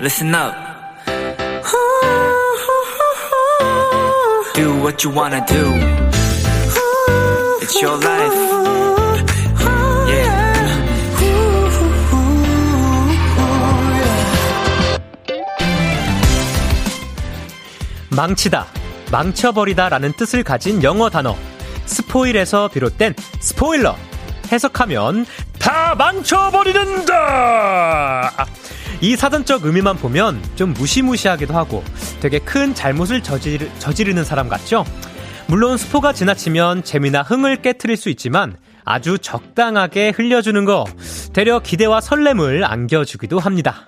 listen up. Do what you wanna do. It's your life. Yeah. 망치다, 망쳐버리다 라는 뜻을 가진 영어 단어. 스포일에서 비롯된 스포일러. 해석하면 다 망쳐버리는다! 이 사전적 의미만 보면 좀 무시무시하기도 하고 되게 큰 잘못을 저지르, 저지르는 사람 같죠? 물론 스포가 지나치면 재미나 흥을 깨트릴 수 있지만 아주 적당하게 흘려주는 거 되려 기대와 설렘을 안겨주기도 합니다.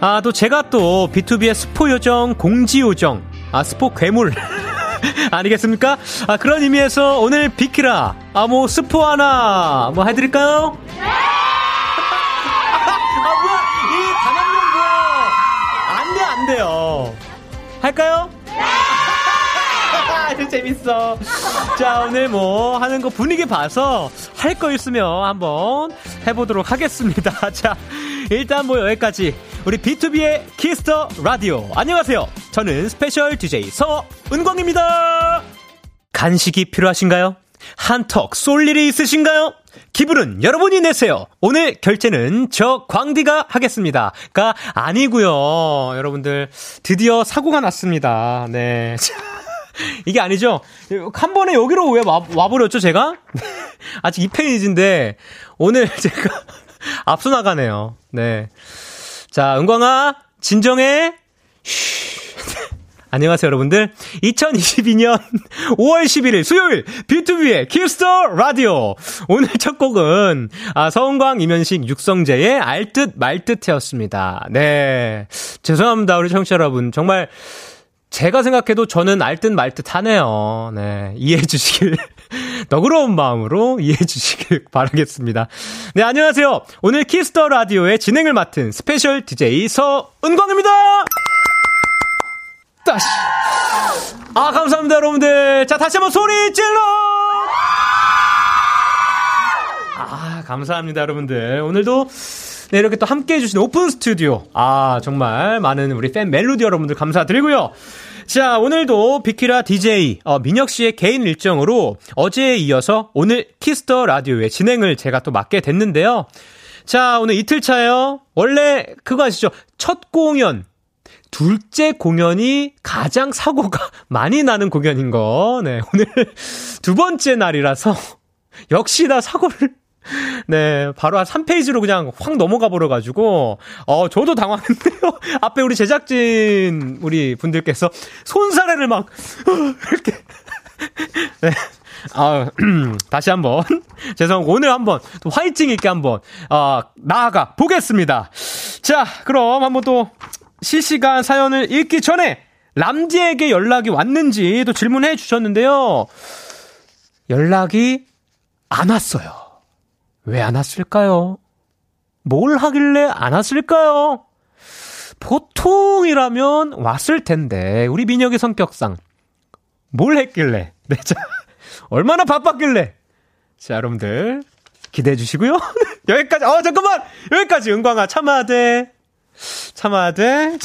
아, 또 제가 또 B2B의 스포 요정, 공지 요정, 아, 스포 괴물. 아니겠습니까? 아, 그런 의미에서 오늘 비키라, 아, 뭐, 스포 하나, 뭐 해드릴까요? 아, 뭐야, 이 단합력 뭐야? 안 돼, 안 돼요. 할까요? 아주 재밌어. 자, 오늘 뭐 하는 거 분위기 봐서 할 거 있으면 한번 해보도록 하겠습니다. 자, 일단 뭐 여기까지. 우리 비투비의 키스 더 라디오. 안녕하세요. 저는 스페셜 DJ 서은광입니다. 간식이 필요하신가요? 한턱 쏠 일이 있으신가요? 기분은 여러분이 내세요. 오늘 결제는 저 광디가 하겠습니다. 가 아니고요. 여러분들 드디어 사고가 났습니다. 네. 이게 아니죠? 한 번에 여기로 왜 와, 와버렸죠, 제가? 아직 2페이지인데, 오늘 제가 앞서 나가네요. 네. 자, 은광아, 진정해. 쉬. 안녕하세요, 여러분들. 2022년 5월 11일 수요일 비투비의 키스 더 라디오. 오늘 첫 곡은 아, 서은광, 임현식, 육성재의 알듯 말듯해였습니다. 네. 죄송합니다, 우리 청취자 여러분. 정말 제가 생각해도 저는 알듯 말듯 하네요. 네. 이해해 주시길. 너그러운 마음으로 이해해 주시길 바라겠습니다. 네, 안녕하세요. 오늘 Kiss the Radio의 진행을 맡은 special DJ 서은광입니다! 다시. 아, 감사합니다, 여러분들. 자, 다시 한번 소리 질러! 아, 감사합니다, 여러분들. 오늘도 네, 이렇게 또 함께 해주신 오픈 스튜디오. 아, 정말 많은 우리 팬 멜로디 여러분들 감사드리고요. 자, 오늘도 비키라 DJ, 어, 민혁 씨의 개인 일정으로 어제에 이어서 오늘 Kiss the Radio의 진행을 제가 또 맡게 됐는데요. 자, 오늘 이틀 차요. 원래 그거 아시죠? 첫 공연. 둘째 공연이 가장 사고가 많이 나는 공연인 거. 네, 오늘 두 번째 날이라서 역시나 사고를 네, 바로 한 3페이지로 그냥 확 넘어가 버려가지고, 어, 저도 당황했는데요. 앞에 우리 제작진, 우리 분들께서 손사래를 막, 이렇게. 네. 아, 다시 한 번. 죄송하고, 오늘 한 번, 또 화이팅 있게 한 번, 어, 나아가 보겠습니다. 자, 그럼 한번 또 실시간 사연을 읽기 전에, 람지에게 연락이 왔는지 또 질문해 주셨는데요. 연락이 안 왔어요. 왜 안 왔을까요? 뭘 하길래 안 왔을까요? 보통이라면 왔을 텐데, 우리 민혁의 성격상. 뭘 했길래? 네, 자, 얼마나 바빴길래? 자, 여러분들, 기대해 주시고요. 여기까지, 어, 잠깐만! 여기까지, 은광아, 참아야 돼. 참아야 돼.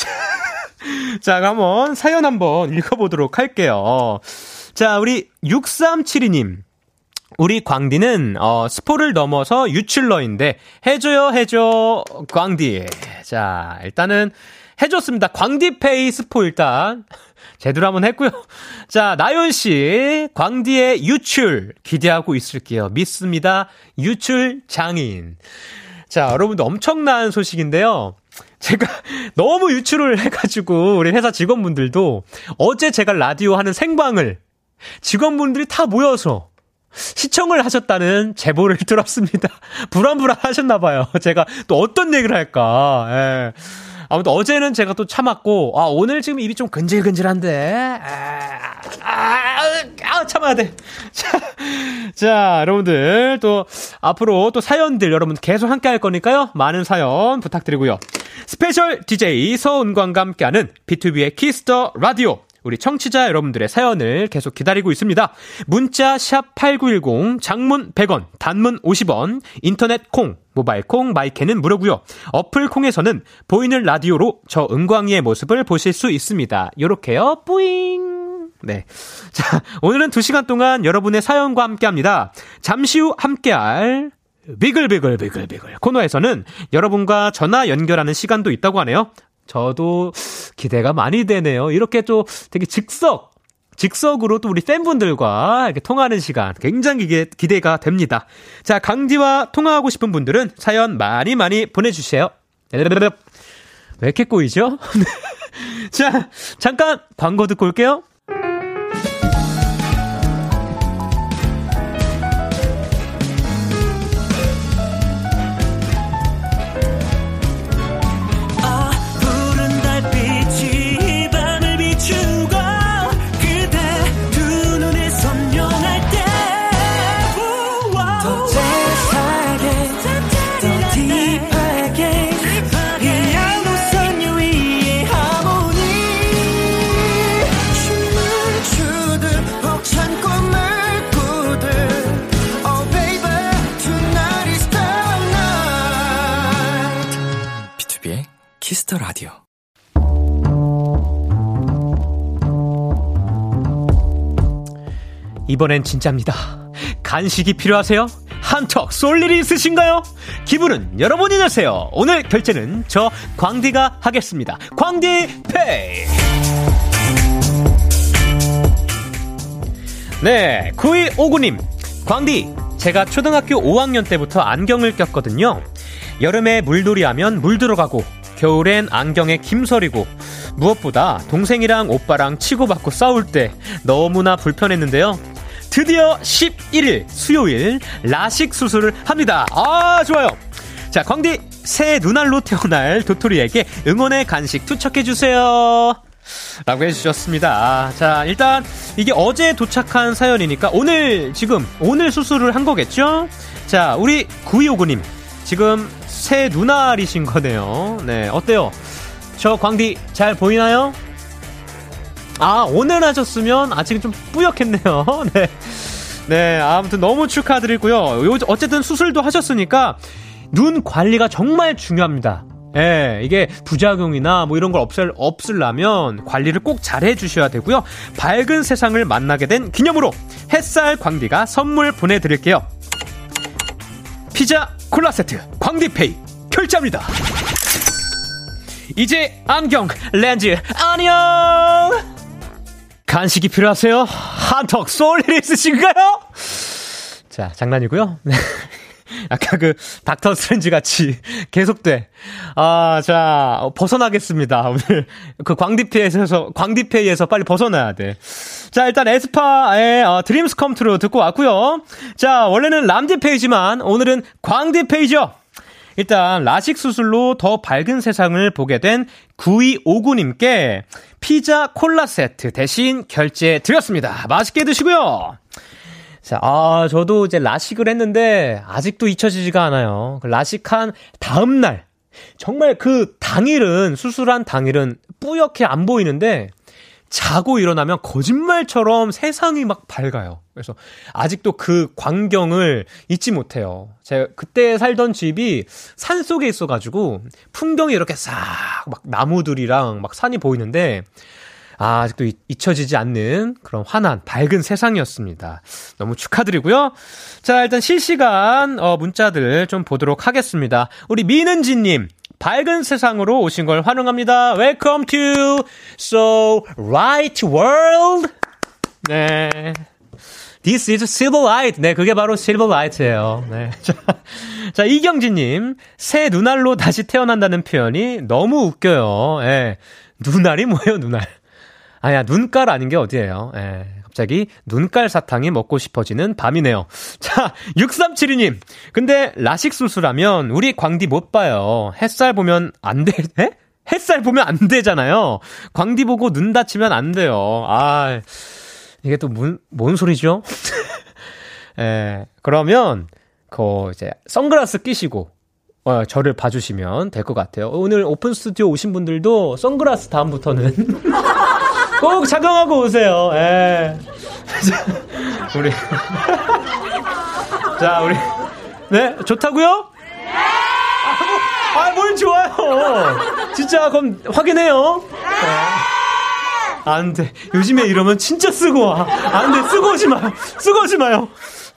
자, 한번 사연 한번 읽어보도록 할게요. 자, 우리 6372님. 우리 광디는 어 스포를 넘어서 유출러인데 해줘요 해줘 광디. 자 일단은 해줬습니다. 광디페이 스포 일단 제대로 한번 했고요. 자 나연 씨 광디의 유출 기대하고 있을게요. 믿습니다. 유출 장인. 자 여러분들 엄청난 소식인데요. 제가 너무 유출을 해가지고 우리 회사 직원분들도 어제 제가 라디오 하는 생방을 직원분들이 다 모여서 시청을 하셨다는 제보를 들었습니다. 불안불안 하셨나봐요. 제가 또 어떤 얘기를 할까. 예. 아무튼 어제는 제가 또 참았고, 아, 오늘 지금 입이 좀 근질근질한데, 아, 아, 아 참아야 돼. 자, 자, 여러분들, 또, 앞으로 또 사연들 여러분 계속 함께 할 거니까요. 많은 사연 부탁드리고요. special DJ 서은광과 함께하는 B2B의 키스터 라디오. 우리 청취자 여러분들의 사연을 계속 기다리고 있습니다. 문자 샵 8910 장문 100원, 단문 50원, 인터넷 콩, 모바일 콩, 마이 K는 무료고요. 어플 콩에서는 보이는 라디오로 저 은광이의 모습을 보실 수 있습니다. 요렇게요. 뿌잉. 네. 자, 오늘은 2시간 동안 여러분의 사연과 함께 합니다. 잠시 후 함께 할 비글비글비글비글 코너에서는 여러분과 전화 연결하는 시간도 있다고 하네요. 저도 기대가 많이 되네요. 이렇게 또 되게 즉석, 즉석으로 또 우리 팬분들과 이렇게 통화하는 시간 굉장히 기대, 기대 가 됩니다. 자, 강지와 통화하고 싶은 분들은 사연 많이 많이 보내주세요. 왜 이렇게 꼬이죠? 자, 잠깐 광고 듣고 올게요. Kiss the Radio. 이번엔 진짜입니다. 간식이 필요하세요? 한턱 쏠 일이 있으신가요? 기분은 여러분이 내세요. 오늘 결제는 저 광디가 하겠습니다. 광디 페이! 네, 9259님. 광디, 제가 초등학교 5학년 때부터 안경을 꼈거든요. 여름에 물놀이 하면 물 들어가고, 겨울엔 안경에 김설이고 무엇보다 동생이랑 오빠랑 치고받고 싸울 때 너무나 불편했는데요. 드디어 11일 수요일 라식 수술을 합니다. 아 좋아요. 자 광디 새 눈알로 태어날 도토리에게 응원의 간식 투척해 주세요. 라고 해주셨습니다. 자, 일단, 이게 어제 도착한 사연이니까 오늘, 지금, 오늘 수술을 한 거겠죠? 자, 우리 9259님. 지금 새 눈알이신 거네요. 네, 어때요? 저 광디 잘 보이나요? 아, 오늘 하셨으면 아직 좀 뿌옇겠네요. 네. 네, 아무튼 너무 축하드리고요. 요, 어쨌든 수술도 하셨으니까 눈 관리가 정말 중요합니다. 예, 이게 부작용이나 뭐 이런 걸 없을, 없으려면 관리를 꼭 잘 해 주셔야 되고요. 밝은 세상을 만나게 된 기념으로 햇살 광디가 선물 보내드릴게요. 피자 콜라 세트 광디페이 결제합니다. 이제 안경 렌즈 안녕. 간식이 필요하세요? 한턱 쏠일 있으신가요? 자 장난이고요. 아까 그 닥터 스트레인지 같이 계속돼. 아, 자, 벗어나겠습니다. 오늘 그 광디페이에서 광디페이에서 빨리 벗어나야 돼. 자, 일단 에스파의 어, 드림스 컴트로 듣고 왔고요. 자, 원래는 람디페이지만 오늘은 광디페이죠. 일단 라식 수술로 더 밝은 세상을 보게 된 9259님께 피자 콜라 세트 대신 결제 드렸습니다. 맛있게 드시고요. 자, 아, 저도 이제 라식을 했는데 아직도 잊혀지지가 않아요. 그 라식한 다음 날 정말 그 당일은 수술한 당일은 뿌옇게 안 보이는데 자고 일어나면 거짓말처럼 세상이 막 밝아요. 그래서 아직도 그 광경을 잊지 못해요. 제가 그때 살던 집이 산 속에 있어가지고 풍경이 이렇게 싹 막 나무들이랑 막 산이 보이는데 아, 아직도 잊혀지지 않는 그런 환한, 밝은 세상이었습니다. 너무 축하드리고요. 자, 일단 실시간, 어, 문자들 좀 보도록 하겠습니다. 우리 민은지 님, 밝은 세상으로 오신 걸 환영합니다. Welcome to So Right World. 네. This is silver light. 네, 그게 바로 silver light예요. 네. 자, 자 이경진님, 새 눈알로 다시 태어난다는 표현이 너무 웃겨요. 예. 눈알이 뭐예요, 눈알? 아야, 눈깔 아닌 게 어디예요? 예. 갑자기 눈깔 사탕이 먹고 싶어지는 밤이네요. 자, 6372님. 근데 라식 수술하면 우리 광디 못 봐요. 햇살 보면 안 돼, 에? 햇살 보면 안 되잖아요. 광디 보고 눈 다치면 안 돼요. 아, 이게 또 뭔, 뭔 소리죠? 예, 그러면, 그, 이제, 선글라스 끼시고, 어, 저를 봐주시면 될 것 같아요. 오늘 오픈 스튜디오 오신 분들도 선글라스 다음부터는 꼭 착용하고 오세요. 예. 우리. 자, 우리. 네, 좋다고요? 아, 아, 뭘 좋아요. 진짜, 그럼 확인해요. 네. 안 돼. 요즘에 이러면 진짜 쓰고 와. 안 돼. 쓰고 오지 마요. 쓰고 오지 마요.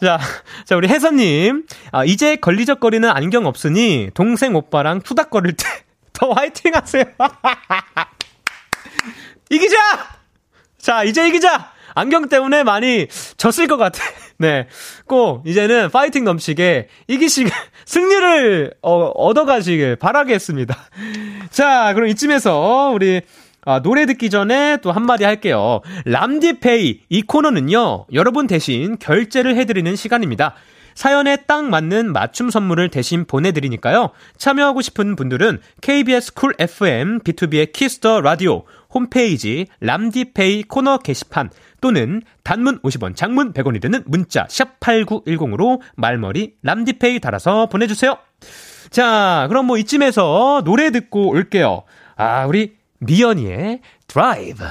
자, 자, 우리 혜선님. 아, 이제 걸리적거리는 안경 없으니 동생 오빠랑 투닥거릴 때 더 화이팅 하세요. 이기자! 자, 이제 이기자! 안경 때문에 많이 졌을 것 같아. 네. 꼭, 이제는 파이팅 넘치게 이기시, 승리를, 어, 얻어가시길 바라겠습니다. 자, 그럼 이쯤에서 우리, 아, 노래 듣기 전에 또 한마디 할게요. 람디페이. 이 코너는요, 여러분 대신 결제를 해드리는 시간입니다. 사연에 딱 맞는 맞춤 선물을 대신 보내드리니까요. 참여하고 싶은 분들은 KBS 쿨 FM B2B의 키스터 라디오 홈페이지 람디페이 코너 게시판 또는 단문 50원, 장문 100원이 드는 문자 샵 8910으로 말머리 람디페이 달아서 보내주세요. 자, 그럼 뭐 이쯤에서 노래 듣고 올게요. 아, 우리 미연이의 드라이브.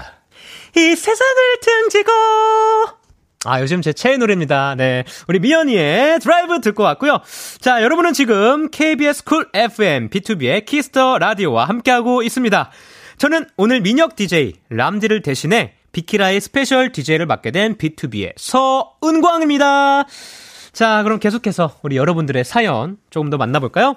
이 세상을 등지고. 아, 요즘 제 최애 노래입니다. 네. 우리 미연이의 드라이브 듣고 왔고요. 자, 여러분은 지금 KBS 쿨 FM B2B의 키스터 라디오와 함께하고 있습니다. 저는 오늘 민혁 DJ 람디를 대신해 비키라의 special DJ를 맡게 된 BTOB의 서은광입니다. 자, 그럼 계속해서 우리 여러분들의 사연 조금 더 만나볼까요?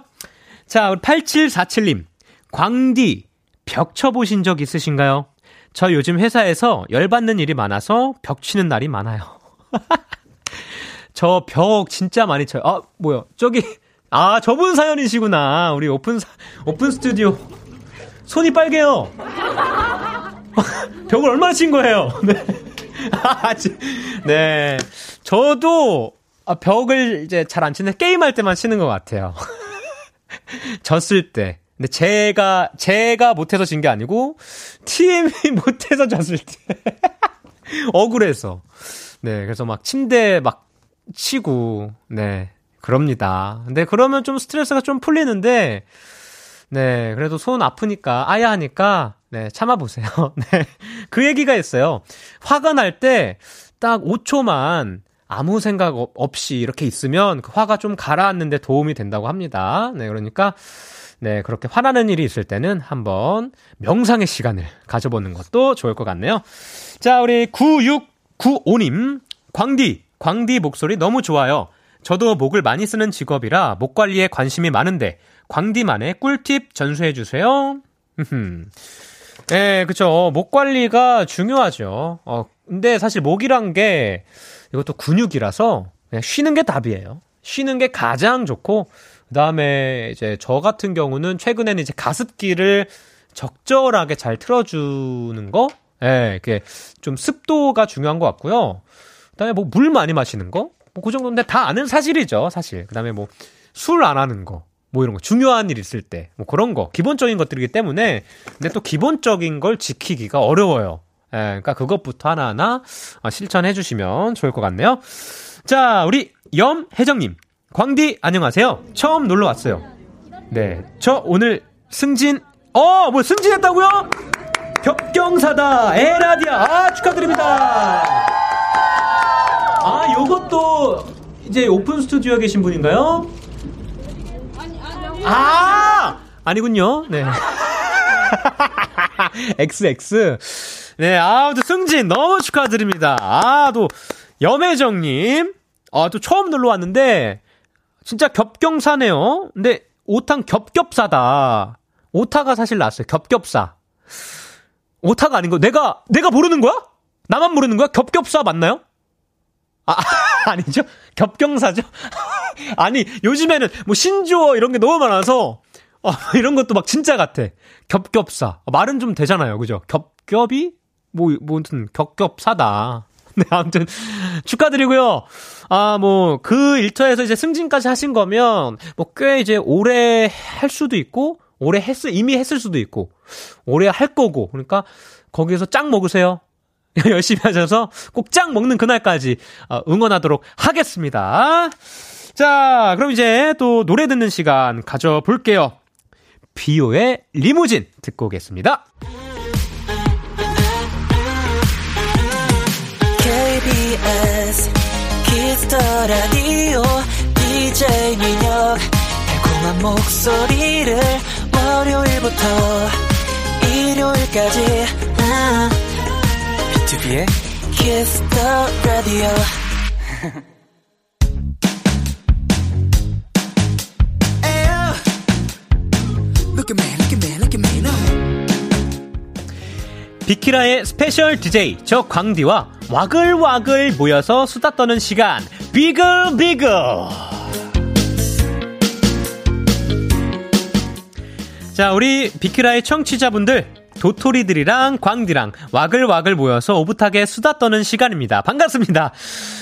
자, 우리 8747님. 광디, 벽 쳐보신 적 있으신가요? 저 요즘 회사에서 열받는 일이 많아서 벽 치는 날이 많아요. 저 벽 진짜 많이 쳐요. 아, 뭐야. 저기, 아, 저분 사연이시구나. 우리 오픈, 오픈 스튜디오. 손이 빨개요. 벽을 얼마나 친 거예요? 네. 네. 저도 아, 벽을 이제 잘 안 치는 게임할 때만 치는 것 같아요. 졌을 때. 근데 제가, 제가 못해서 진 게 아니고, 팀이 못해서 졌을 때. 억울해서. 네, 그래서 막 침대 막 치고, 네, 그럽니다. 근데 그러면 좀 스트레스가 좀 풀리는데, 네, 그래도 손 아프니까, 아야 하니까, 네, 참아보세요. 네. 그 얘기가 있어요. 화가 날 때, 딱 5초만 아무 생각 없이 이렇게 있으면 그 화가 좀 가라앉는데 도움이 된다고 합니다. 네, 그러니까, 네, 그렇게 화나는 일이 있을 때는 한번 명상의 시간을 가져보는 것도 좋을 것 같네요. 자, 우리 9695님, 광디, 광디 목소리 너무 좋아요. 저도 목을 많이 쓰는 직업이라 목 관리에 관심이 많은데, 광디만의 꿀팁 전수해주세요. 네, 그쵸. 목 관리가 중요하죠. 어, 근데 사실 목이란 게 이것도 근육이라서 그냥 쉬는 게 답이에요. 쉬는 게 가장 좋고, 그 다음에 이제 저 같은 경우는 최근에는 이제 가습기를 적절하게 잘 틀어주는 거? 예, 네, 그게 좀 습도가 중요한 것 같고요. 그 다음에 뭐 물 많이 마시는 거? 뭐 그 정도인데 다 아는 사실이죠, 사실. 그 다음에 뭐 술 안 하는 거. 뭐 이런 거 중요한 일 있을 때 뭐 그런 거 기본적인 것들이기 때문에 근데 또 기본적인 걸 지키기가 어려워요. 예, 그러니까 그것부터 하나하나 어, 실천해 주시면 좋을 것 같네요. 자, 우리 염혜정님, 광디 안녕하세요. 처음 놀러 왔어요. 네, 저 오늘 승진 어, 뭐 승진했다고요? 격경사다 에라디아 아 축하드립니다. 아, 요것도 이제 오픈 스튜디오에 계신 분인가요? 아! 아니군요. 네. XX. 네, 아무튼 승진 너무 축하드립니다. 아, 또, 염혜정님. 아, 또 처음 놀러 왔는데, 진짜 겹경사네요. 근데, 오탕 겹겹사다. 오타가 사실 나왔어요. 겹겹사. 오타가 아닌 거. 내가, 내가 모르는 거야? 나만 모르는 거야? 겹겹사 맞나요? 아, 아니죠? 겹경사죠? 아니, 요즘에는 뭐 신조어 이런 게 너무 많아서, 어, 이런 것도 막 진짜 같아. 겹겹사. 말은 좀 되잖아요. 그죠? 겹겹이? 뭐, 뭐, 든 겹겹사다. 네, 아무튼, 축하드리고요. 아, 뭐, 그 일터에서 이제 승진까지 하신 거면, 뭐, 꽤 이제 오래 할 수도 있고, 오래 했, 이미 했을 수도 있고, 오래 할 거고, 그러니까, 거기에서 짱 먹으세요. 열심히 하셔서 꼭 짱 먹는 그날까지 어, 응원하도록 하겠습니다. 자, 그럼 이제 또 노래 듣는 시간 가져볼게요. 비오의 리무진 듣고 오겠습니다. Kiss the Radio DJ 민혁 달콤한 목소리를 월요일부터 일요일까지 아. 비투비의 Kiss the Radio Look at me, look at me, look at me now. 비키라의 special DJ 저 광디와 와글와글 모여서 수다 떠는 시간. 비글 비글. 자 우리 비키라의 청취자분들 도토리들이랑 광디랑 와글와글 모여서 오붓하게 수다 떠는 시간입니다. 반갑습니다.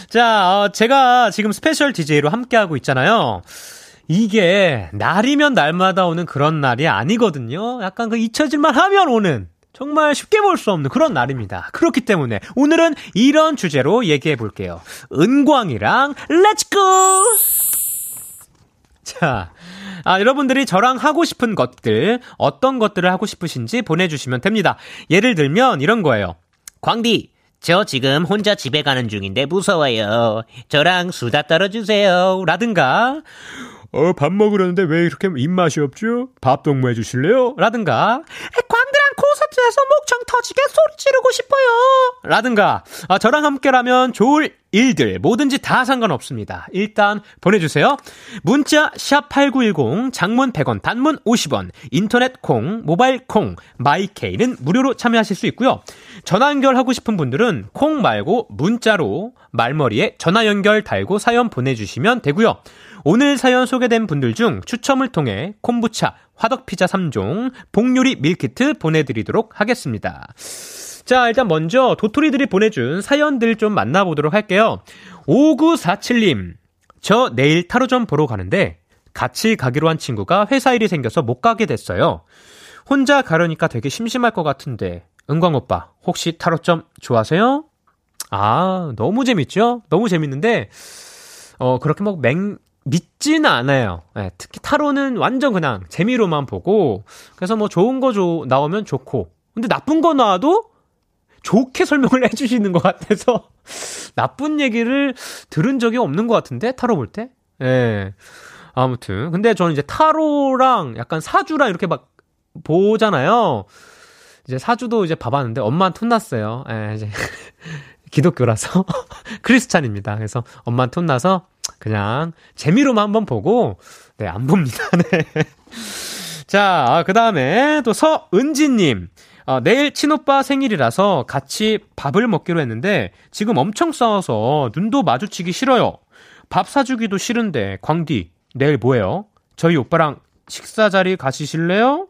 자 어, 제가 지금 special DJ로 함께하고 있잖아요. 이게 날이면 날마다 오는 그런 날이 아니거든요. 약간 그 잊혀질만 하면 오는 정말 쉽게 볼 수 없는 그런 날입니다. 그렇기 때문에 오늘은 이런 주제로 얘기해 볼게요. 은광이랑 let's go! 자, 아, 여러분들이 저랑 하고 싶은 것들, 어떤 것들을 하고 싶으신지 보내주시면 됩니다. 예를 들면 이런 거예요. 광디, 저 지금 혼자 집에 가는 중인데 무서워요. 저랑 수다 떨어주세요. 라든가, 어, 밥 먹으려는데 왜 이렇게 입맛이 없죠? 밥 동무 해 주실래요? 라든가, 광디랑 콘서트에서 목청 터지게 소리 지르고 싶어요. 라든가, 아, 저랑 함께라면 좋을 일들, 뭐든지 다 상관없습니다. 일단 보내주세요. 문자, 샵 8910, 장문 100원, 단문 50원, 인터넷 콩, 모바일 콩, 마이케이는 무료로 참여하실 수 있고요. 전화 연결하고 싶은 분들은 콩 말고 문자로 말머리에 전화 연결 달고 사연 보내주시면 되고요. 오늘 사연 소개된 분들 중 추첨을 통해 콤부차, 화덕피자 3종, 복요리 밀키트 보내드리도록 하겠습니다. 자, 일단 먼저 도토리들이 보내준 사연들 좀 만나보도록 할게요. 5947님, 저 내일 타로점 보러 가는데 같이 가기로 한 친구가 회사 일이 생겨서 못 가게 됐어요. 혼자 가려니까 되게 심심할 것 같은데, 은광 오빠, 혹시 타로점 좋아하세요? 아, 너무 재밌죠? 너무 재밌는데, 어, 그렇게 막 맹, 믿지는 않아요. 네, 특히 타로는 완전 그냥 재미로만 보고, 그래서 뭐 좋은 거 조, 나오면 좋고, 근데 나쁜 거 나와도 좋게 설명을 해주시는 것 같아서, 나쁜 얘기를 들은 적이 없는 것 같은데, 타로 볼 때? 예. 네. 아무튼. 근데 저는 이제 타로랑 약간 사주랑 이렇게 막 보잖아요. 이제 사주도 이제 봐봤는데, 엄마한테 혼났어요. 예, 이제. 기독교라서. 크리스찬입니다. 그래서 엄마한테 혼나서, 그냥 재미로만 한번 보고 네, 안 봅니다. 네. 자, 그 다음에 또 서은지님. 어, 내일 친오빠 생일이라서 같이 밥을 먹기로 했는데 지금 엄청 싸워서 눈도 마주치기 싫어요. 밥 사주기도 싫은데 광디 내일 뭐해요? 저희 오빠랑 식사 자리 가시실래요?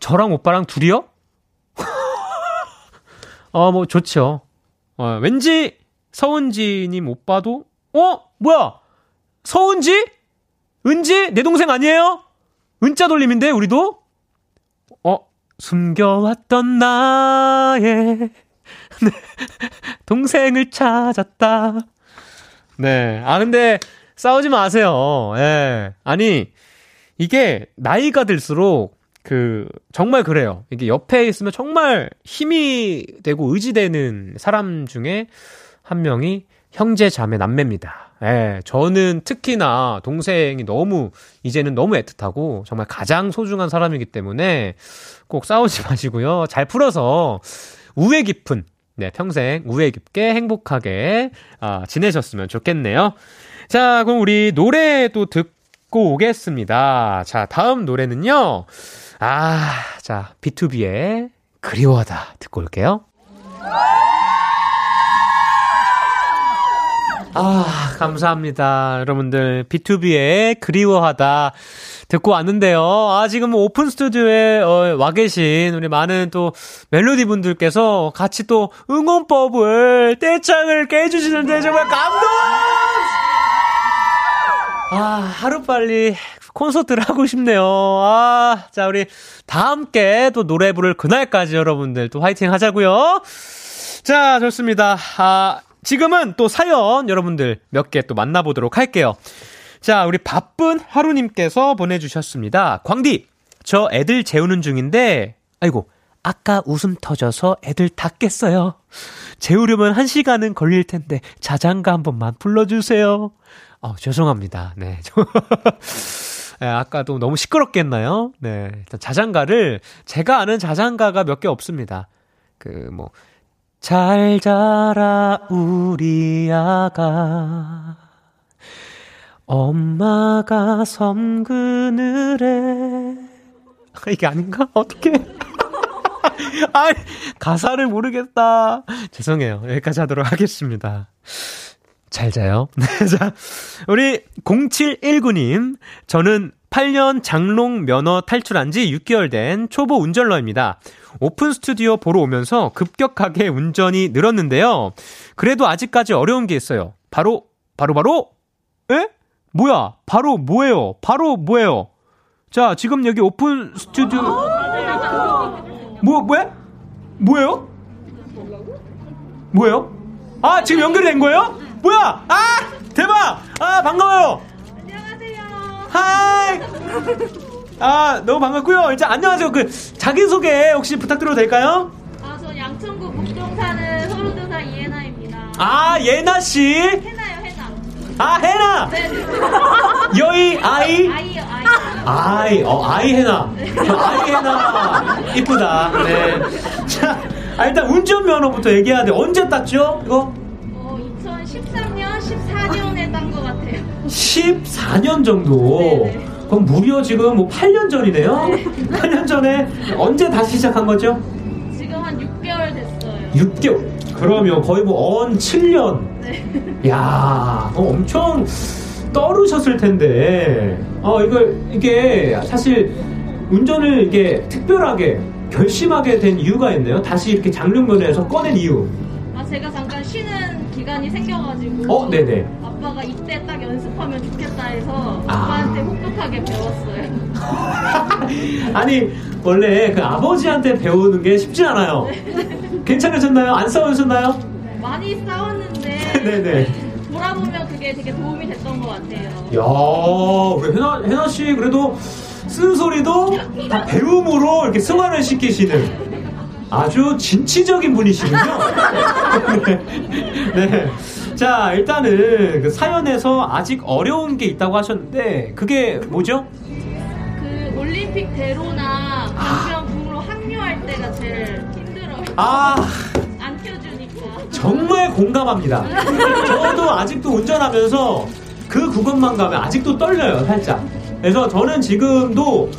저랑 오빠랑 둘이요? 어, 뭐 좋죠. 어, 왠지 서은지님 오빠도 어? 뭐야? 서은지? 은지? 내 동생 아니에요? 은자 돌림인데, 우리도? 어, 숨겨왔던 나의 동생을 찾았다. 네. 아, 근데 싸우지 마세요. 예. 아니, 이게 나이가 들수록 그, 정말 그래요. 이게 옆에 있으면 정말 힘이 되고 의지되는 사람 중에 한 명이 형제 자매 남매입니다. 예, 저는 특히나 동생이 너무 이제는 너무 애틋하고 정말 가장 소중한 사람이기 때문에 꼭 싸우지 마시고요. 잘 풀어서 우애 깊은 네, 평생 우애 깊게 행복하게 아, 지내셨으면 좋겠네요. 자, 그럼 우리 노래 또 듣고 오겠습니다. 자, 다음 노래는요. 아, 자, B2B의 그리워하다 듣고 올게요. 아, 감사합니다. 여러분들, B2B의 그리워하다 듣고 왔는데요. 아, 지금 오픈 스튜디오에 어, 와 계신 우리 많은 또 멜로디 분들께서 같이 또 응원법을 떼창을 깨주시는데 정말 감동! 아, 하루빨리 콘서트를 하고 싶네요. 아, 자, 우리 다 함께 또 노래 부를 그날까지 여러분들 또 화이팅 하자고요. 자, 좋습니다. 아, 지금은 또 사연 여러분들 몇 개 또 만나보도록 할게요. 자, 우리 바쁜 하루님께서 보내주셨습니다. 광디, 저 애들 재우는 중인데, 아이고, 아까 웃음 터져서 애들 다 깼어요. 재우려면 한 시간은 걸릴 텐데 자장가 한 번만 불러주세요. 어, 죄송합니다. 네. 네, 아까도 너무 시끄럽겠나요? 네. 일단 자장가를, 제가 아는 자장가가 몇 개 없습니다. 그, 뭐, 잘 자라, 우리 아가. 엄마가 섬 그늘에. 이게 아닌가? 어떻게? 아, 가사를 모르겠다. 죄송해요. 여기까지 하도록 하겠습니다. 잘 자요. 네, 자, 우리 0719님. 저는 8년 장롱 면허 탈출한 지 6개월 된 초보 운전러입니다. 오픈 스튜디오 보러 오면서 급격하게 운전이 늘었는데요. 그래도 아직까지 어려운 게 있어요. 바로, 바로, 바로, 에? 뭐야? 바로 뭐예요? 바로 뭐예요? 자, 지금 여기 오픈 스튜디오. 뭐, 뭐야? 뭐예요? 뭐예요? 아, 지금 연결이 된 거예요? 뭐야? 아! 대박! 아, 반가워요! 하이! 아, 너무 반갑고요. 이제 안녕하세요. 그, 자기소개 혹시 부탁드려도 될까요? 아, 저 양천구 북동 사는 서른두살 이혜나입니다. 아, 예나 씨! 해나요, 해나. 아, 해나! 네, 네. 여의, 아이? 아이요, 아이. 아이, 어, 아이 해나. 아이 해나. 이쁘다. 네. 자, 아, 일단 운전면허부터 얘기해야 돼. 언제 땄죠? 이거? 어, 2013년, 14년에 딴것 같아요. 14년 정도. 네네. 그럼 무려 지금 뭐 8년 전이네요? 8년 전에 언제 다시 시작한 거죠? 지금 한 6개월 됐어요. 6개월. 그러면 거의 뭐 언 7년. 네. 야, 어, 엄청 떨으셨을 텐데. 어, 이걸, 이게 사실 운전을 이게 특별하게 결심하게 된 이유가 있네요. 다시 이렇게 장롱면에서 꺼낸 이유. 아, 제가 잠깐 쉬는 기간이 생겨가지고. 어, 네네. 아빠가 이때 딱 연습하면 좋겠다 해서 아. 아빠한테 혹독하게 배웠어요. 아니, 원래 그 아버지한테 배우는 게 쉽지 않아요. 괜찮으셨나요? 안 싸우셨나요? 많이 싸웠는데. 네네. 돌아보면 그게 되게 도움이 됐던 것 같아요. 야, 우리 해나, 해나 씨 그래도 쓴소리도 다 배움으로 이렇게 승화를 시키시는 아주 진취적인 분이시군요. 네. 네. 자, 일단은 그 사연에서 아직 어려운 게 있다고 하셨는데 그게 뭐죠? 그 올림픽 대로나 강변 북로 합류할 때가 제일 힘들어요. 아, 안 켜주니까. 정말 공감합니다. 저도 아직도 운전하면서 그 구간만 가면 아직도 떨려요, 살짝. 그래서 저는 지금도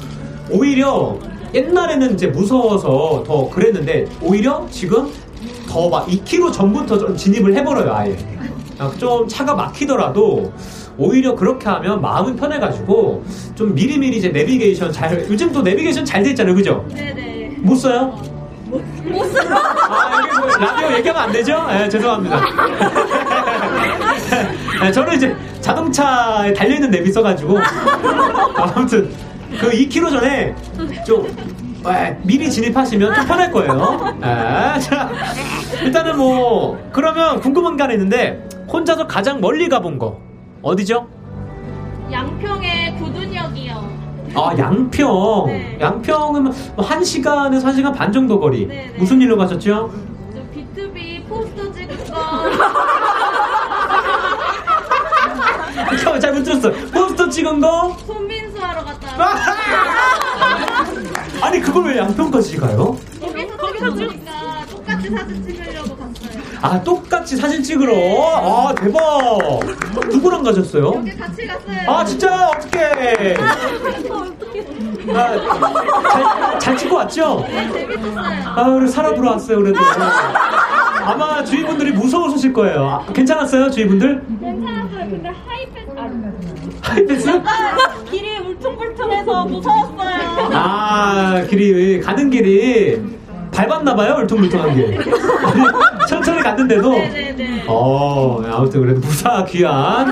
오히려 옛날에는 이제 무서워서 더 그랬는데 오히려 지금 더 막 2km 전부터 좀 진입을 해버려요, 아예. 아, 좀 차가 막히더라도 오히려 그렇게 하면 마음은 편해가지고 좀 미리미리 이제 내비게이션 잘, 요즘 또 내비게이션 잘 돼 있잖아요, 그죠? 네네. 못 써요? 못 써. 아, 여기 뭐 라디오 얘기하면 안 되죠? 네, 죄송합니다. 네, 저는 이제 자동차에 달려있는 앱이 있어가지고. 아무튼, 그 2km 전에 좀, 에, 미리 진입하시면 좀 편할 거예요. 에, 자, 일단은 뭐, 그러면 궁금한 게 하나 있는데, 혼자서 가장 멀리 가본 거, 어디죠? 양평의 구둔역이요. 아, 양평. 네. 양평은 뭐 1시간에서 1시간 반 정도 거리. 네, 네. 무슨 일로 가셨죠? 저 B2B 포스터 찍은 거. 잠깐만 잘못 들었어. 포스터 찍은 거? 손 아니 그걸 왜 양평까지 가요? 거기서 거기서 보니까 똑같이 사진 찍으려고 갔어요. 아 똑같이 사진 찍으러. 아 대박. 누구랑 가셨어요? 여기 같이 갔어요. 아 진짜 어떡해. 아, 잘, 잘 찍고 왔죠? 네, 재밌었어요. 아 우리 살아 돌아왔어요 그래도. 아마 주위 분들이 무서우실 거예요. 아, 괜찮았어요 주위 분들? 괜찮았어요. 근데 하이패스 아, 하이패스? 길이 울퉁불퉁해서 무서웠어요. 아 길이 가는 길이 밟았나봐요 울퉁불퉁한 길. 천천히 갔는데도. 네네네. 어, 아무튼 그래도 무사 귀한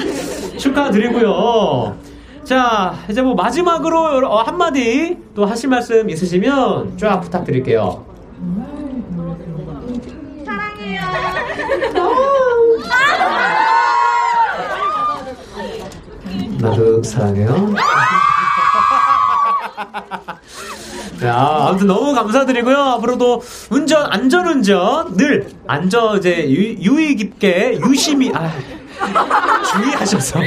축하드리고요. 자, 이제 뭐 마지막으로 어, 한마디 또 하실 말씀 있으시면 쫙 부탁드릴게요. 사랑해요. 나도 사랑해요. 네, 아, 아무튼 너무 감사드리고요. 앞으로도 운전, 안전 운전 늘 안전, 이제 유, 유의 깊게, 유심히, 아, 주의하셔서,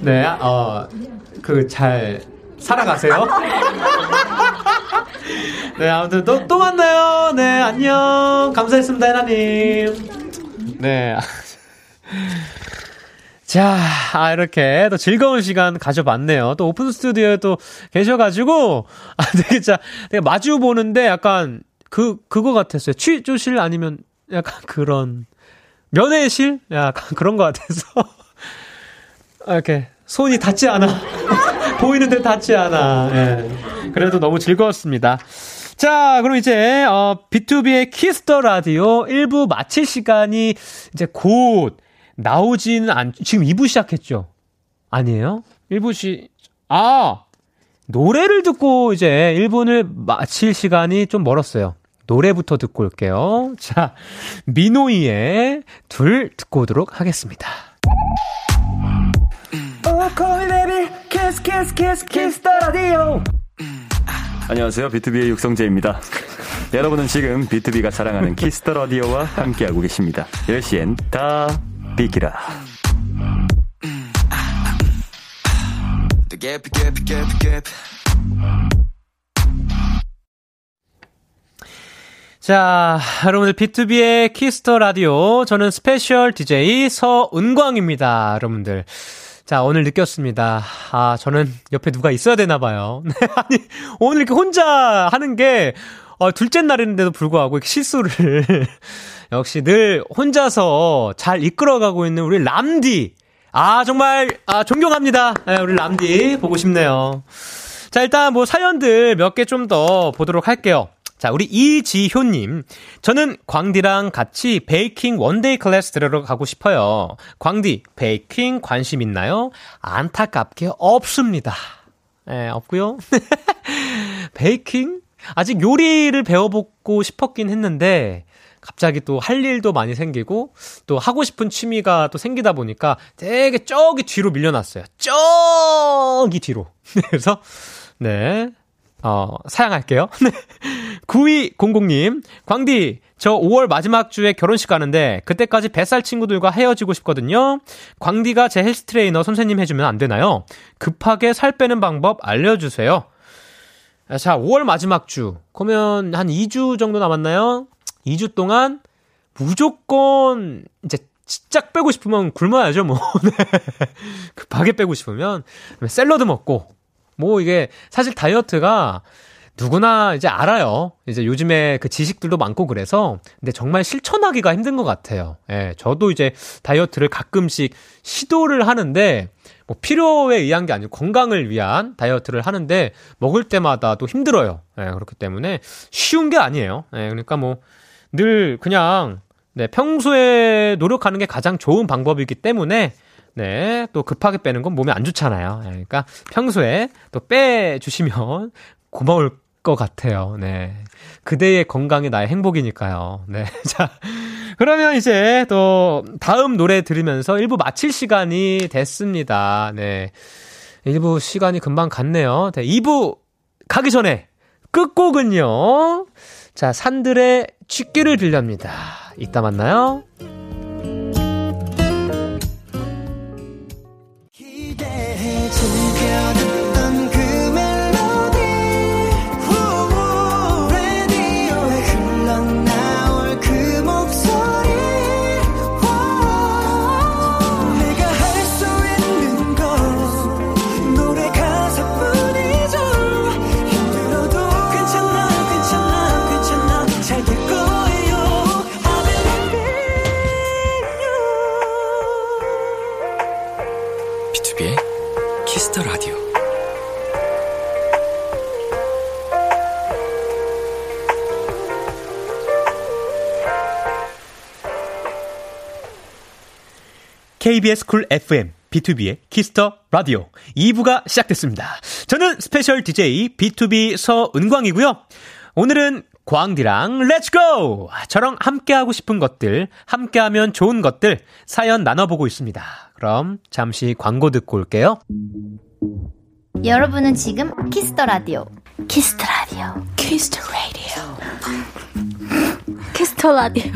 네, 어, 그, 잘, 살아가세요. 네, 아무튼 또, 또 만나요. 네, 안녕. 감사했습니다, 해나님. 네. 자, 아, 이렇게 또 즐거운 시간 가져봤네요. 또 오픈 스튜디오에 또 계셔가지고, 아, 되게 자, 되게 마주 보는데 약간 그, 그거 같았어요. 취조실 아니면 약간 그런, 면회실? 약간 그런 것 같아서. 아, 이렇게 손이 닿지 않아. 보이는데 닿지 않아. 예. 그래도 너무 즐거웠습니다. 자, 그럼 이제, 어, B2B의 키스터 라디오 1부 마칠 시간이 이제 곧 나오지는 않, 지금 2부 시작했죠? 아니에요? 1부 시, 아! 노래를 듣고 이제 1부를 마칠 시간이 좀 멀었어요. 노래부터 듣고 올게요. 자, 미노이의 둘 듣고 오도록 하겠습니다. 안녕하세요. 비투비의 육성재입니다. 여러분은 지금 비투비가 자랑하는 키스 더 라디오와 함께하고 계십니다. 10시엔 다 비키라. 자, 여러분들 비투비의 키스 더 라디오. 저는 special DJ 서은광입니다. 여러분들. 자, 오늘 느꼈습니다. 아, 저는 옆에 누가 있어야 되나 봐요. 네, 아니, 오늘 이렇게 혼자 하는 게, 어, 둘째 날인데도 불구하고 이렇게 실수를. 역시 늘 혼자서 잘 이끌어가고 있는 우리 람디. 아, 정말, 아, 존경합니다. 네, 우리 람디. 보고 싶네요. 자, 일단 뭐 사연들 몇 개 좀 더 보도록 할게요. 자, 우리 이지효님. 저는 광디랑 같이 baking one-day class 들으러 가고 싶어요. 광디, 베이킹 관심 있나요? 안타깝게 없습니다. 예, 없고요 베이킹? 아직 요리를 배워보고 싶었긴 했는데, 갑자기 또 할 일도 많이 생기고, 또 하고 싶은 취미가 또 생기다 보니까 되게 저기 뒤로 밀려났어요. 저기 뒤로. 그래서, 네. 어, 사양할게요. 9200님, 광디, 저 5월 마지막 주에 결혼식 가는데, 그때까지 뱃살 친구들과 헤어지고 싶거든요. 광디가 제 헬스 트레이너 선생님 해주면 안 되나요? 급하게 살 빼는 방법 알려주세요. 자, 5월 마지막 주. 그러면 한 2주 정도 남았나요? 2주 동안 무조건 이제 진짜 빼고 싶으면 굶어야죠, 뭐. 네. 급하게 빼고 싶으면 샐러드 먹고 뭐 이게 사실 다이어트가 누구나 이제 알아요. 이제 요즘에 그 지식들도 많고 그래서 근데 정말 실천하기가 힘든 것 같아요. 예, 저도 이제 다이어트를 가끔씩 시도를 하는데 뭐 필요에 의한 게 아니고 건강을 위한 다이어트를 하는데 먹을 때마다 또 힘들어요. 예, 그렇기 때문에 쉬운 게 아니에요. 예, 그러니까 뭐 늘 그냥 네, 평소에 노력하는 게 가장 좋은 방법이기 때문에 네, 또 급하게 빼는 건 몸에 안 좋잖아요. 네, 그러니까 평소에 또 빼주시면 고마울 것 같아요. 네. 그대의 건강이 나의 행복이니까요. 네. 자, 그러면 이제 또 다음 노래 들으면서 1부 마칠 시간이 됐습니다. 네. 1부 시간이 금방 갔네요. 네, 2부 가기 전에 끝곡은요. 자, 산들의 취기를 빌렵니다. 이따 만나요. KBS 쿨 FM, 비투비의 키스 더 라디오 2부가 시작됐습니다. 저는 special DJ 비투비 서은광이고요. 오늘은 광디랑 let's go! 저랑 함께하고 싶은 것들, 함께하면 좋은 것들 사연 나눠보고 있습니다. 그럼 잠시 광고 듣고 올게요. 여러분은 지금 키스 더 라디오. 키스 더 라디오. 키스 더 라디오. 키스 더 라디오.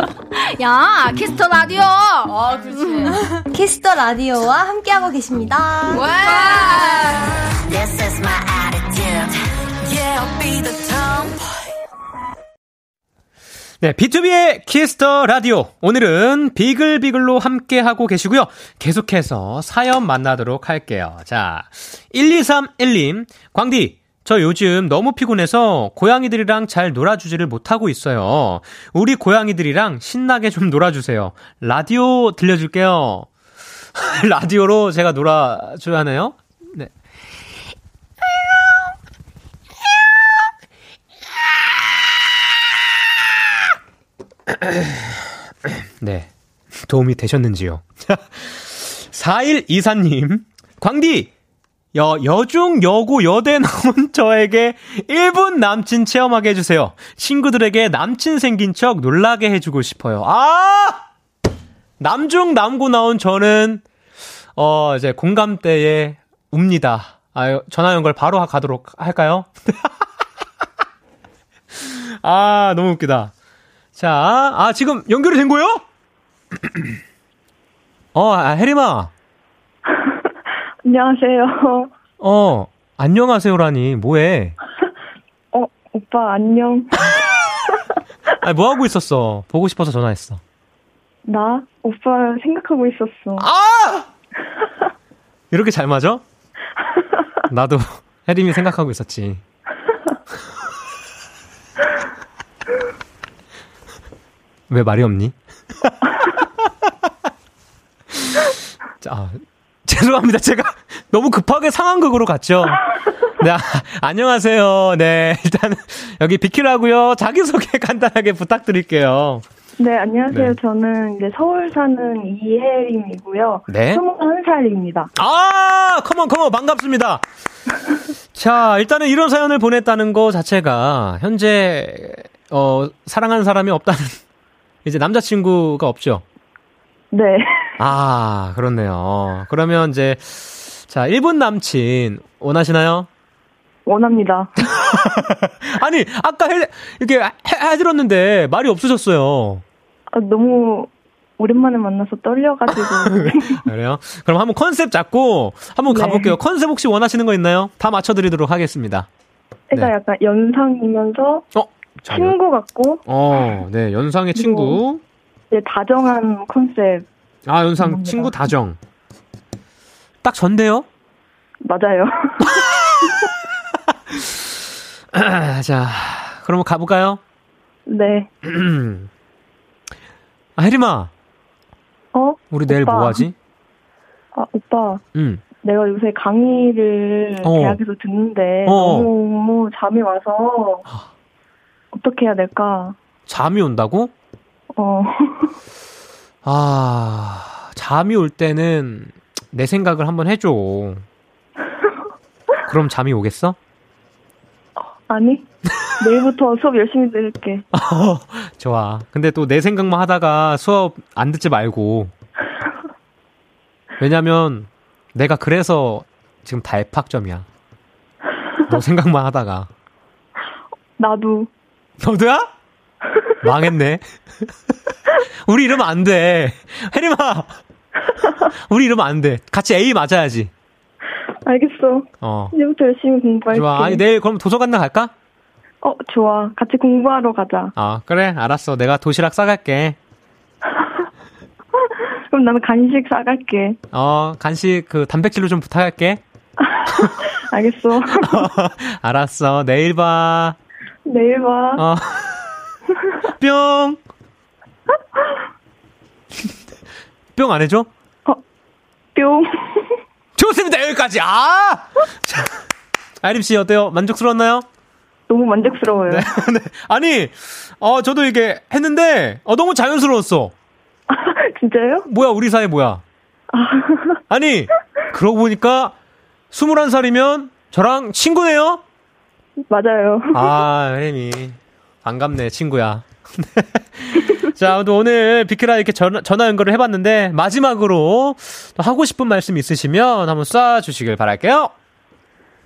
야, 키스 더 라디오. 아, 그렇지. 키스 더 라디오와 함께하고 계십니다. 와! This is my attitude. Yeah, I'll be the tomboy. 네, 비투비의 키스 더 라디오. 오늘은 비글비글로 함께하고 계시고요. 계속해서 사연 만나도록 할게요. 자, 1231님. 광디, 저 요즘 너무 피곤해서 고양이들이랑 잘 놀아주지를 못하고 있어요. 우리 고양이들이랑 신나게 좀 놀아주세요. 라디오 들려줄게요. 라디오로 제가 놀아줘야 하나요? 네. 네. 도움이 되셨는지요? 4124님, 광디! 여, 여중, 여고, 여대 나온 저에게 1분 남친 체험하게 해주세요. 친구들에게 남친 생긴 척 놀라게 해주고 싶어요. 아! 남중, 남고 나온 저는, 어, 이제 공감대에 웁니다. 아유, 전화 연결 바로 가도록 할까요? 아, 너무 웃기다. 자, 아, 지금 연결이 된 거예요? 어, 아, 혜림아. 안녕하세요. 어, 안녕하세요라니, 뭐해? 어, 오빠 안녕. 아, 뭐 하고 있었어? 보고 싶어서 전화했어. 나 오빠 생각하고 있었어. 아! 이렇게 잘 맞아? 나도 혜림이 생각하고 있었지. 왜 말이 없니? 자, 아, 죄송합니다. 제가 너무 급하게 상황 극으로 갔죠. 네, 아, 안녕하세요. 네, 일단 여기 비키라고요. 자기소개 간단하게 부탁드릴게요. 네, 안녕하세요. 네. 저는 이제 서울 사는 이혜림이고요. 네. 21살입니다. 아, 컴온, 컴온, 반갑습니다. 자, 일단은 이런 사연을 보냈다는 거 자체가 현재 어 사랑하는 사람이 없다는 이제 남자친구가 없죠. 네. 아, 그렇네요. 그러면 이제 자, 1분 남친 원하시나요? 원합니다. 아니, 아까 해, 이렇게 해, 해드렸는데 말이 없으셨어요. 아, 너무 오랜만에 만나서 떨려가지고. 그래요? 그럼 한번 컨셉 잡고 한번 네. 가볼게요. 컨셉 혹시 원하시는 거 있나요? 다 맞춰드리도록 하겠습니다. 애가 네. 약간 연상이면서 어, 자, 친구 같고 어, 네, 연상의 친구. 이제 다정한 컨셉. 아, 연상 감사합니다. 친구 다정. 딱 전데요? 맞아요. 자, 그럼 가볼까요? 네. 아, 혜림아, 어? 우리 내일 오빠. 뭐 하지? 아, 오빠. 응. 내가 요새 강의를 어. 대학에서 듣는데 어. 너무 잠이 와서 어떻게 해야 될까? 잠이 온다고? 어. 아, 잠이 올 때는 내 생각을 한번 해줘. 그럼 잠이 오겠어? 아니 내일부터 수업 열심히 들을게. 좋아. 근데 또 내 생각만 하다가 수업 안 듣지 말고. 왜냐면 내가 그래서 지금 달팍점이야. 너 생각만 하다가. 나도 너도야? 망했네. 우리 이러면 안 돼. 혜림아! 우리 이러면 안 돼. 같이 A 맞아야지. 알겠어. 어. 이제부터 열심히 공부할게. 좋아. 아니, 내일 그럼 도서관나 갈까? 어 좋아. 같이 공부하러 가자. 아, 그래. 알았어. 내가 도시락 싸갈게. 그럼 나는 간식 사갈게. 어, 간식 그 단백질로 좀 부탁할게. 알겠어. 알았어. 내일 봐. 내일 봐. 어. 뿅. 뿅 안 해줘? 뿅. 좋습니다. 여기까지. 아! 자, 아이림 씨 어때요? 만족스러웠나요? 너무 만족스러워요. 네. 네. 아니, 어, 저도 이게 했는데, 어, 너무 자연스러웠어. 진짜요? 뭐야, 우리 사이 뭐야. 아니, 그러고 보니까, 21살이면 저랑 친구네요? 맞아요. 아, 혜미. 반갑네, 친구야. 자, 아무튼 오늘 비키라 이렇게 전화, 전화 연결을 해봤는데, 마지막으로 또 하고 싶은 말씀 있으시면 한번 쏴주시길 바랄게요.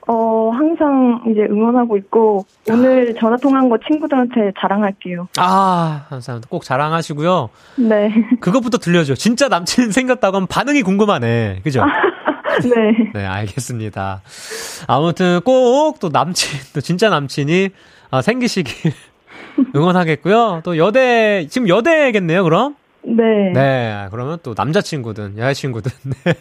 어, 항상 이제 응원하고 있고, 오늘 전화 통화한 거 친구들한테 자랑할게요. 아, 감사합니다. 꼭 자랑하시고요. 네. 그것부터 들려줘. 진짜 남친 생겼다고 하면 반응이 궁금하네. 그죠? 네. 네, 알겠습니다. 아무튼 꼭 또 남친, 또 진짜 남친이 아, 생기시길 응원하겠고요. 또 여대, 지금 여대겠네요, 그럼? 네. 네, 그러면 또 남자친구든 여자친구든 네.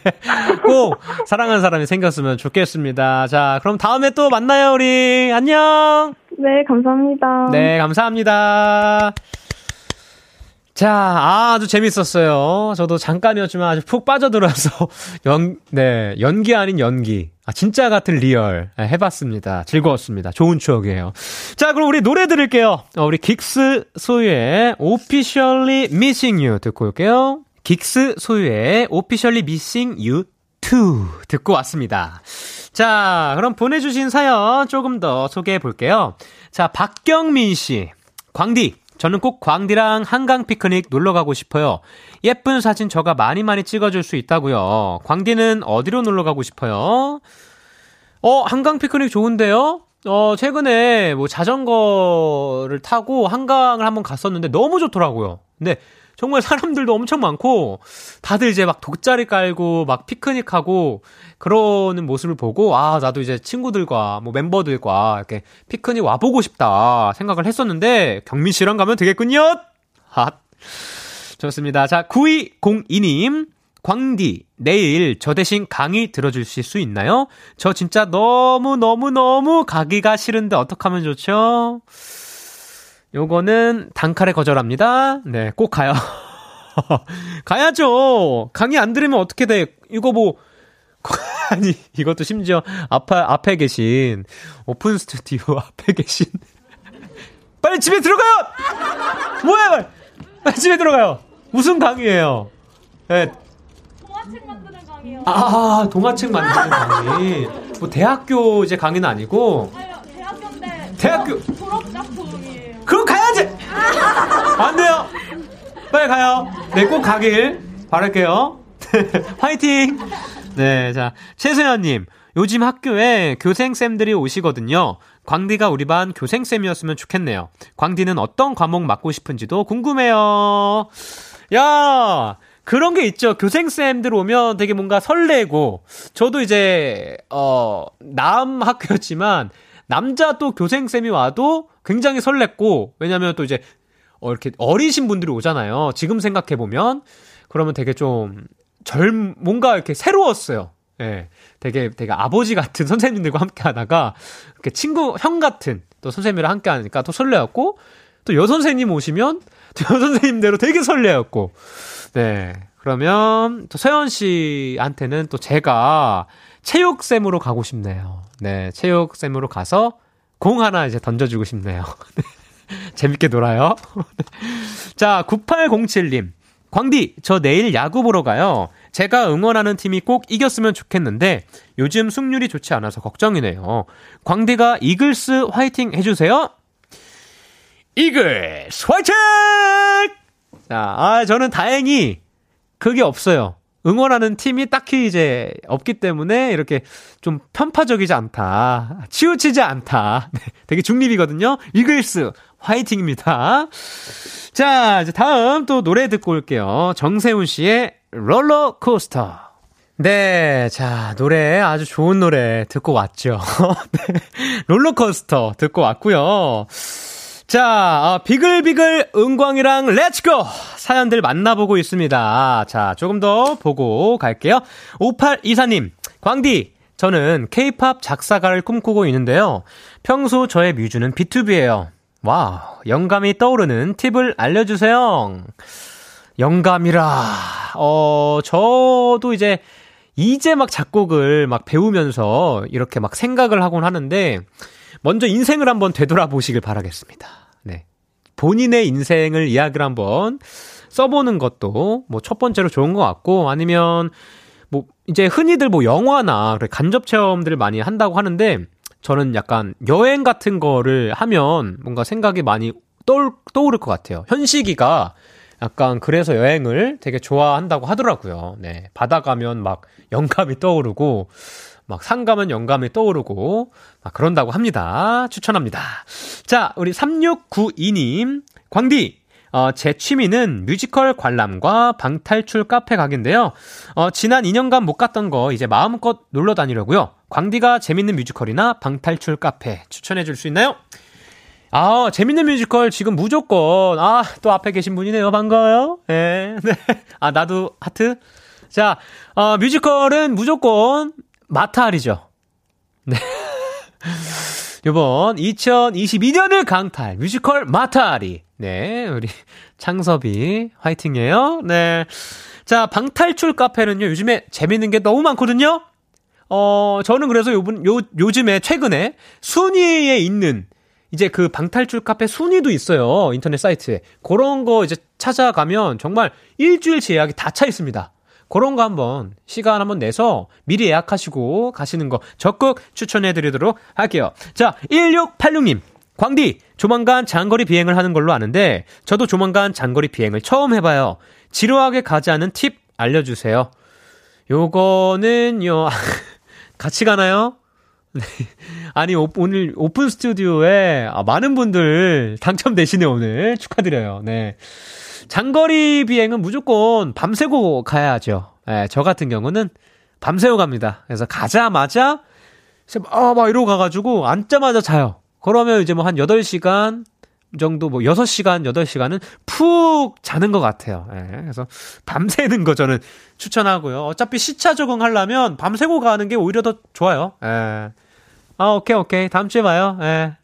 꼭 사랑하는 사람이 생겼으면 좋겠습니다. 자, 그럼 다음에 또 만나요, 우리. 안녕! 네, 감사합니다. 네, 감사합니다. 자, 아, 아주 재밌었어요. 저도 잠깐이었지만 아주 푹 빠져들어서 연, 네, 연기 아닌 연기. 아, 진짜 같은 리얼 네, 해봤습니다. 즐거웠습니다. 좋은 추억이에요. 자, 그럼 우리 노래 들을게요. 어, 우리 긱스 소유의 Officially Missing You 듣고 올게요. 긱스 소유의 Officially Missing You, Too 듣고 왔습니다. 자, 그럼 보내주신 사연 조금 더 소개해 볼게요. 자, 박경민 씨. 광디, 저는 꼭 광디랑 한강 피크닉 놀러 가고 싶어요. 예쁜 사진 저가 많이 많이 찍어줄 수 있다고요. 광디는 어디로 놀러 가고 싶어요? 어, 한강 피크닉 좋은데요? 어, 최근에 뭐 자전거를 타고 한강을 한번 갔었는데 너무 좋더라고요. 근데 정말 사람들도 엄청 많고 다들 이제 막 돗자리 깔고 막 피크닉하고 그러는 모습을 보고 아 나도 이제 친구들과 뭐 멤버들과 이렇게 피크닉 와보고 싶다 생각을 했었는데 경민 씨랑 가면 되겠군요. 핫 좋습니다. 자 9202님 광디 내일 저 대신 강의 들어주실 수 있나요? 저 진짜 너무 너무 너무 가기가 싫은데 어떡하면 좋죠? 요거는 단칼에 거절합니다. 네, 꼭 가요. 가야죠. 강의 안 들으면 어떻게 돼? 이거 뭐 아니 이것도 심지어 앞에 앞에 계신 오픈 스튜디오 앞에 계신 빨리 집에 들어가요. 뭐야? 빨리 집에 들어가요. 무슨 강의예요? 네. 동화책 만드는 강의요. 아 동화책 만드는 강의. 뭐 대학교 이제 강의는 아니고 아유, 대학교인데 대학교- 졸업, 작품이에요. 그럼 가야지! 안 돼요! 빨리 가요. 네, 꼭 가길 바랄게요. 화이팅! 네, 자, 최소연님. 요즘 학교에 교생쌤들이 오시거든요. 광디가 우리 반 교생쌤이었으면 좋겠네요. 광디는 어떤 과목 맡고 싶은지도 궁금해요. 야! 그런 게 있죠. 교생쌤들 오면 되게 뭔가 설레고, 저도 이제, 어, 남 학교였지만, 남자 또 교생쌤이 와도 굉장히 설렜고, 왜냐면 또 이제, 어, 이렇게 어리신 분들이 오잖아요. 지금 생각해보면. 그러면 되게 좀, 젊, 뭔가 이렇게 새로웠어요. 예. 되게, 되게 아버지 같은 선생님들과 함께 하다가, 이렇게 친구, 형 같은 또 선생님이랑 함께 하니까 또 설레었고, 또 여선생님 오시면, 또 여선생님대로 되게 설레었고, 네. 그러면 또 서현 씨한테는 또 제가 체육쌤으로 가고 싶네요. 네. 체육쌤으로 가서 공 하나 이제 던져주고 싶네요. 재밌게 놀아요. 자, 9807님. 광디, 저 내일 야구 보러 가요. 제가 응원하는 팀이 꼭 이겼으면 좋겠는데 요즘 승률이 좋지 않아서 걱정이네요. 광디가 이글스 화이팅 해주세요. 이글스 화이팅! 자, 아, 저는 다행히 그게 없어요. 응원하는 팀이 딱히 이제 없기 때문에 이렇게 좀 편파적이지 않다. 치우치지 않다. 네, 되게 중립이거든요. 이글스 화이팅입니다. 자, 이제 다음 또 노래 듣고 올게요. 정세운 씨의 롤러코스터. 네, 자, 노래 아주 좋은 노래 듣고 왔죠. 네, 롤러코스터 듣고 왔고요. 자, 아, 비글비글 은광이랑 let's go! 사연들 만나보고 있습니다. 자, 조금 더 보고 갈게요. 5824님, 광디, 저는 케이팝 작사가를 꿈꾸고 있는데요. 평소 저의 뮤즈는 B2B예요. 와, 영감이 떠오르는 팁을 알려주세요. 영감이라, 어, 저도 이제, 이제 막 작곡을 막 배우면서 이렇게 막 생각을 하곤 하는데, 먼저 인생을 한번 되돌아보시길 바라겠습니다. 네. 본인의 인생을 이야기를 한번 써보는 것도 뭐 첫 번째로 좋은 것 같고, 아니면 뭐 이제 흔히들 뭐 영화나 간접 체험들을 많이 한다고 하는데, 저는 약간 여행 같은 거를 하면 뭔가 생각이 많이 떠올, 떠오를 것 같아요. 현식이가 약간 그래서 여행을 되게 좋아한다고 하더라고요. 네. 바다 가면 막 영감이 떠오르고 막산 가면 영감이 떠오르고 막 그런다고 합니다. 추천합니다. 자, 우리 3692님. 광디 어, 제 취미는 뮤지컬 관람과 방탈출 카페 가기인데요. 어, 지난 2년간 못 갔던 거 이제 마음껏 놀러 다니려고요. 광디가 재밌는 뮤지컬이나 방탈출 카페 추천해 줄 수 있나요? 아, 재밌는 뮤지컬 지금 무조건 아, 또 앞에 계신 분이네요. 반가워요. 네. 네. 아, 나도 하트. 자, 어, 뮤지컬은 무조건 마타알이죠. 네. 요번 2022년을 강탈 뮤지컬 마타리. 네, 우리 창섭이 화이팅이에요. 네. 자, 방탈출 카페는요, 요즘에 재밌는 게 너무 많거든요? 어, 저는 그래서 요번, 요, 요즘에 최근에 순위에 있는 이제 그 방탈출 카페 순위도 있어요. 인터넷 사이트에. 그런 거 이제 찾아가면 정말 일주일치 예약이 다 차 있습니다. 그런 거 한번 시간 한번 내서 미리 예약하시고 가시는 거 적극 추천해 드리도록 할게요. 자, 1686님. 광디, 조만간 장거리 비행을 하는 걸로 아는데 저도 조만간 장거리 비행을 처음 해봐요. 지루하게 가지 않은 팁 알려주세요. 요거는요, 같이 가나요? 네. 아니, 오, 늘 오픈 스튜디오에 아, 많은 분들 당첨되시네, 오늘. 축하드려요. 네. 장거리 비행은 무조건 밤새고 가야죠. 네, 저 같은 경우는 밤새고 갑니다. 그래서 가자마자, 아, 막 이러고 가가지고 앉자마자 자요. 그러면 이제 뭐 한 8시간 정도, 뭐 6시간, 8시간은 푹 자는 것 같아요. 예, 그래서 밤새는 거 저는 추천하고요. 어차피 시차 적응하려면 밤새고 가는 게 오히려 더 좋아요. 예. 아, 오케이, 오케이. 다음 주에 봐요. 예.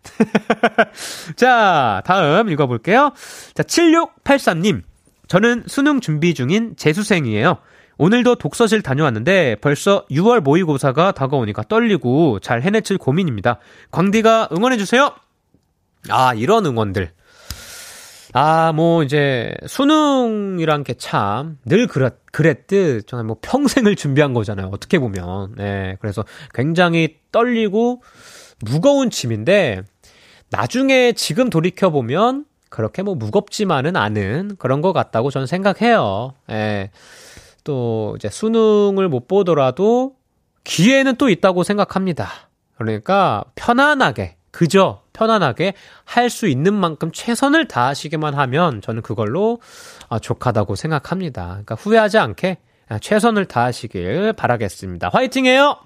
자, 다음 읽어볼게요. 자, 7683님. 저는 수능 준비 중인 재수생이에요. 오늘도 독서실 다녀왔는데 벌써 6월 모의고사가 다가오니까 떨리고 잘 해내칠 고민입니다. 광디가 응원해주세요! 아, 이런 응원들. 아, 뭐, 이제, 수능이란 게 참, 늘 그랬, 그랬듯, 정말 뭐 평생을 준비한 거잖아요. 어떻게 보면. 네. 그래서 굉장히 떨리고, 무거운 짐인데, 나중에 지금 돌이켜보면, 그렇게 뭐 무겁지만은 않은 그런 것 같다고 저는 생각해요. 예. 또, 이제 수능을 못 보더라도, 기회는 또 있다고 생각합니다. 그러니까, 편안하게, 그저 편안하게 할 수 있는 만큼 최선을 다하시기만 하면 저는 그걸로 아, 족하다고 생각합니다. 그러니까 후회하지 않게 최선을 다하시길 바라겠습니다. 화이팅 해요!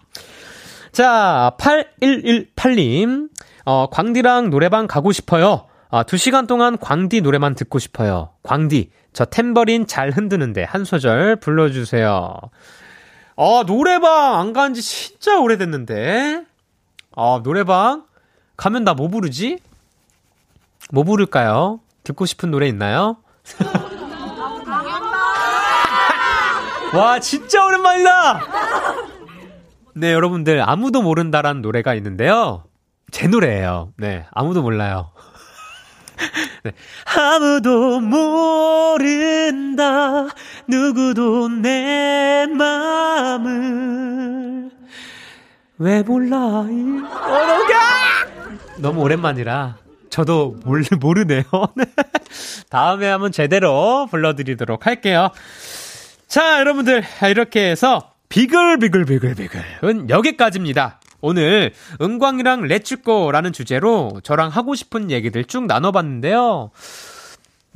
자, 8118님. 어, 광디랑 노래방 가고 싶어요. 아, 2시간 동안 광디 노래만 듣고 싶어요. 광디, 저 탬버린 잘 흔드는데 한 소절 불러주세요. 아, 노래방 안 간 지 진짜 오래됐는데. 아, 노래방 가면 나 뭐 부르지? 뭐 부를까요? 듣고 싶은 노래 있나요? 와, 진짜 오랜만이다! 네, 여러분들, 아무도 모른다라는 노래가 있는데요. 제 노래예요. 네, 아무도 몰라요. 네. 아무도 모른다, 누구도 내 마음을. 왜 몰라, 이, 어려가! 너무 오랜만이라 저도 몰, 모르네요. 네. 다음에 한번 제대로 불러드리도록 할게요. 자, 여러분들, 이렇게 해서 비글비글비글비글은 여기까지입니다. 오늘 은광이랑 let's go라는 주제로 저랑 하고 싶은 얘기들 쭉 나눠봤는데요.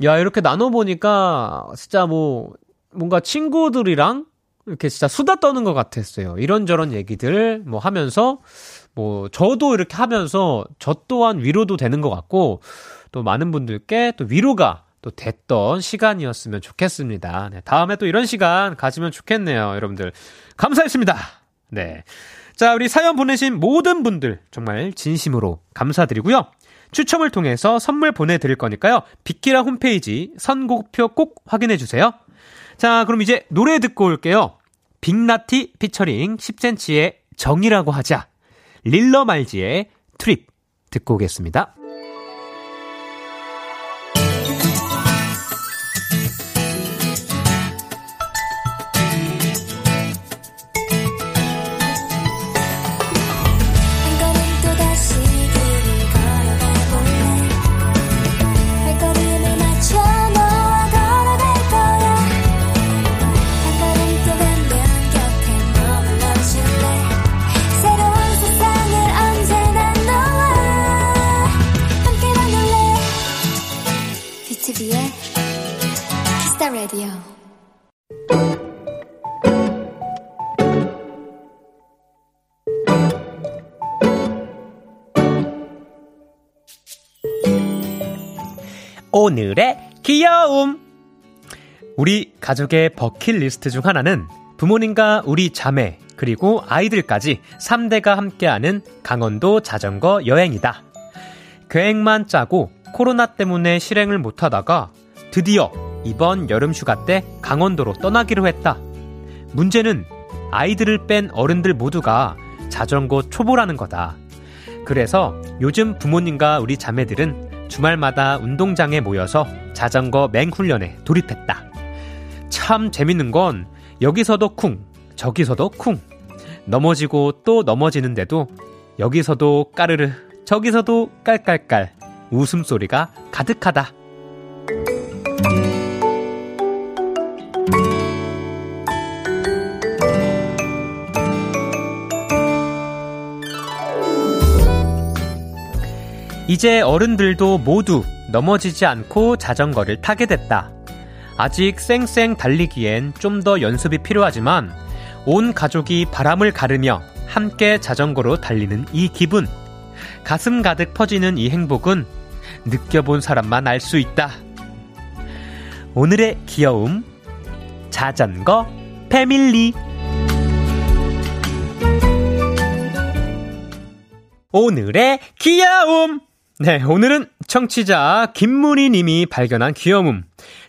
야, 이렇게 나눠보니까 진짜 뭐, 뭔가 친구들이랑 이렇게 진짜 수다 떠는 것 같았어요. 이런저런 얘기들 뭐 하면서 뭐 저도 이렇게 하면서 저 또한 위로도 되는 것 같고 또 많은 분들께 또 위로가 또 됐던 시간이었으면 좋겠습니다. 네, 다음에 또 이런 시간 가지면 좋겠네요, 여러분들. 감사했습니다. 네. 자, 우리 사연 보내신 모든 분들 정말 진심으로 감사드리고요. 추첨을 통해서 선물 보내드릴 거니까요. 빅키라 홈페이지 선곡표 꼭 확인해 주세요. 자, 그럼 이제 노래 듣고 올게요. 빅나티 피처링 10cm의 정이라고 하자. 릴러 말지의 트립 듣고 오겠습니다. 라디오 오늘의 귀여움 우리 가족의 버킷리스트 중 하나는 부모님과 우리 자매 그리고 아이들까지 3대가 함께하는 강원도 자전거 여행이다. 계획만 짜고 코로나 때문에 실행을 못하다가 드디어 이번 여름 휴가 때 강원도로 떠나기로 했다. 문제는 아이들을 뺀 어른들 모두가 자전거 초보라는 거다. 그래서 요즘 부모님과 우리 자매들은 주말마다 운동장에 모여서 자전거 맹훈련에 돌입했다. 참 재밌는 건 여기서도 쿵, 저기서도 쿵. 넘어지고 또 넘어지는데도 여기서도 까르르, 저기서도 깔깔깔. 웃음소리가 가득하다. 이제 어른들도 모두 넘어지지 않고 자전거를 타게 됐다. 아직 쌩쌩 달리기엔 좀 더 연습이 필요하지만 온 가족이 바람을 가르며 함께 자전거로 달리는 이 기분. 가슴 가득 퍼지는 이 행복은 느껴본 사람만 알 수 있다. 오늘의 귀여움. 자전거 패밀리. 오늘의 귀여움. 네, 오늘은 청취자 김문희 님이 발견한 귀여움.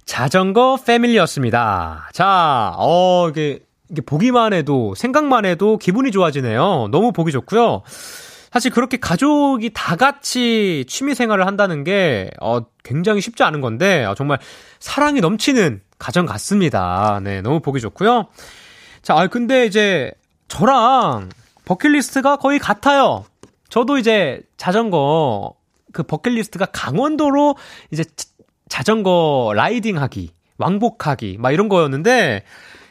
자전거 패밀리였습니다. 자, 어, 이게, 이게 보기만 해도, 생각만 해도 기분이 좋아지네요. 너무 보기 좋고요. 사실 그렇게 가족이 다 같이 취미 생활을 한다는 게, 어, 굉장히 쉽지 않은 건데, 어, 정말 사랑이 넘치는 가정 같습니다. 네, 너무 보기 좋고요. 자, 아, 근데 이제, 저랑 버킷리스트가 거의 같아요. 저도 이제 자전거 그 버킷리스트가 강원도로 이제 자전거 라이딩 하기, 왕복하기, 막 이런 거였는데,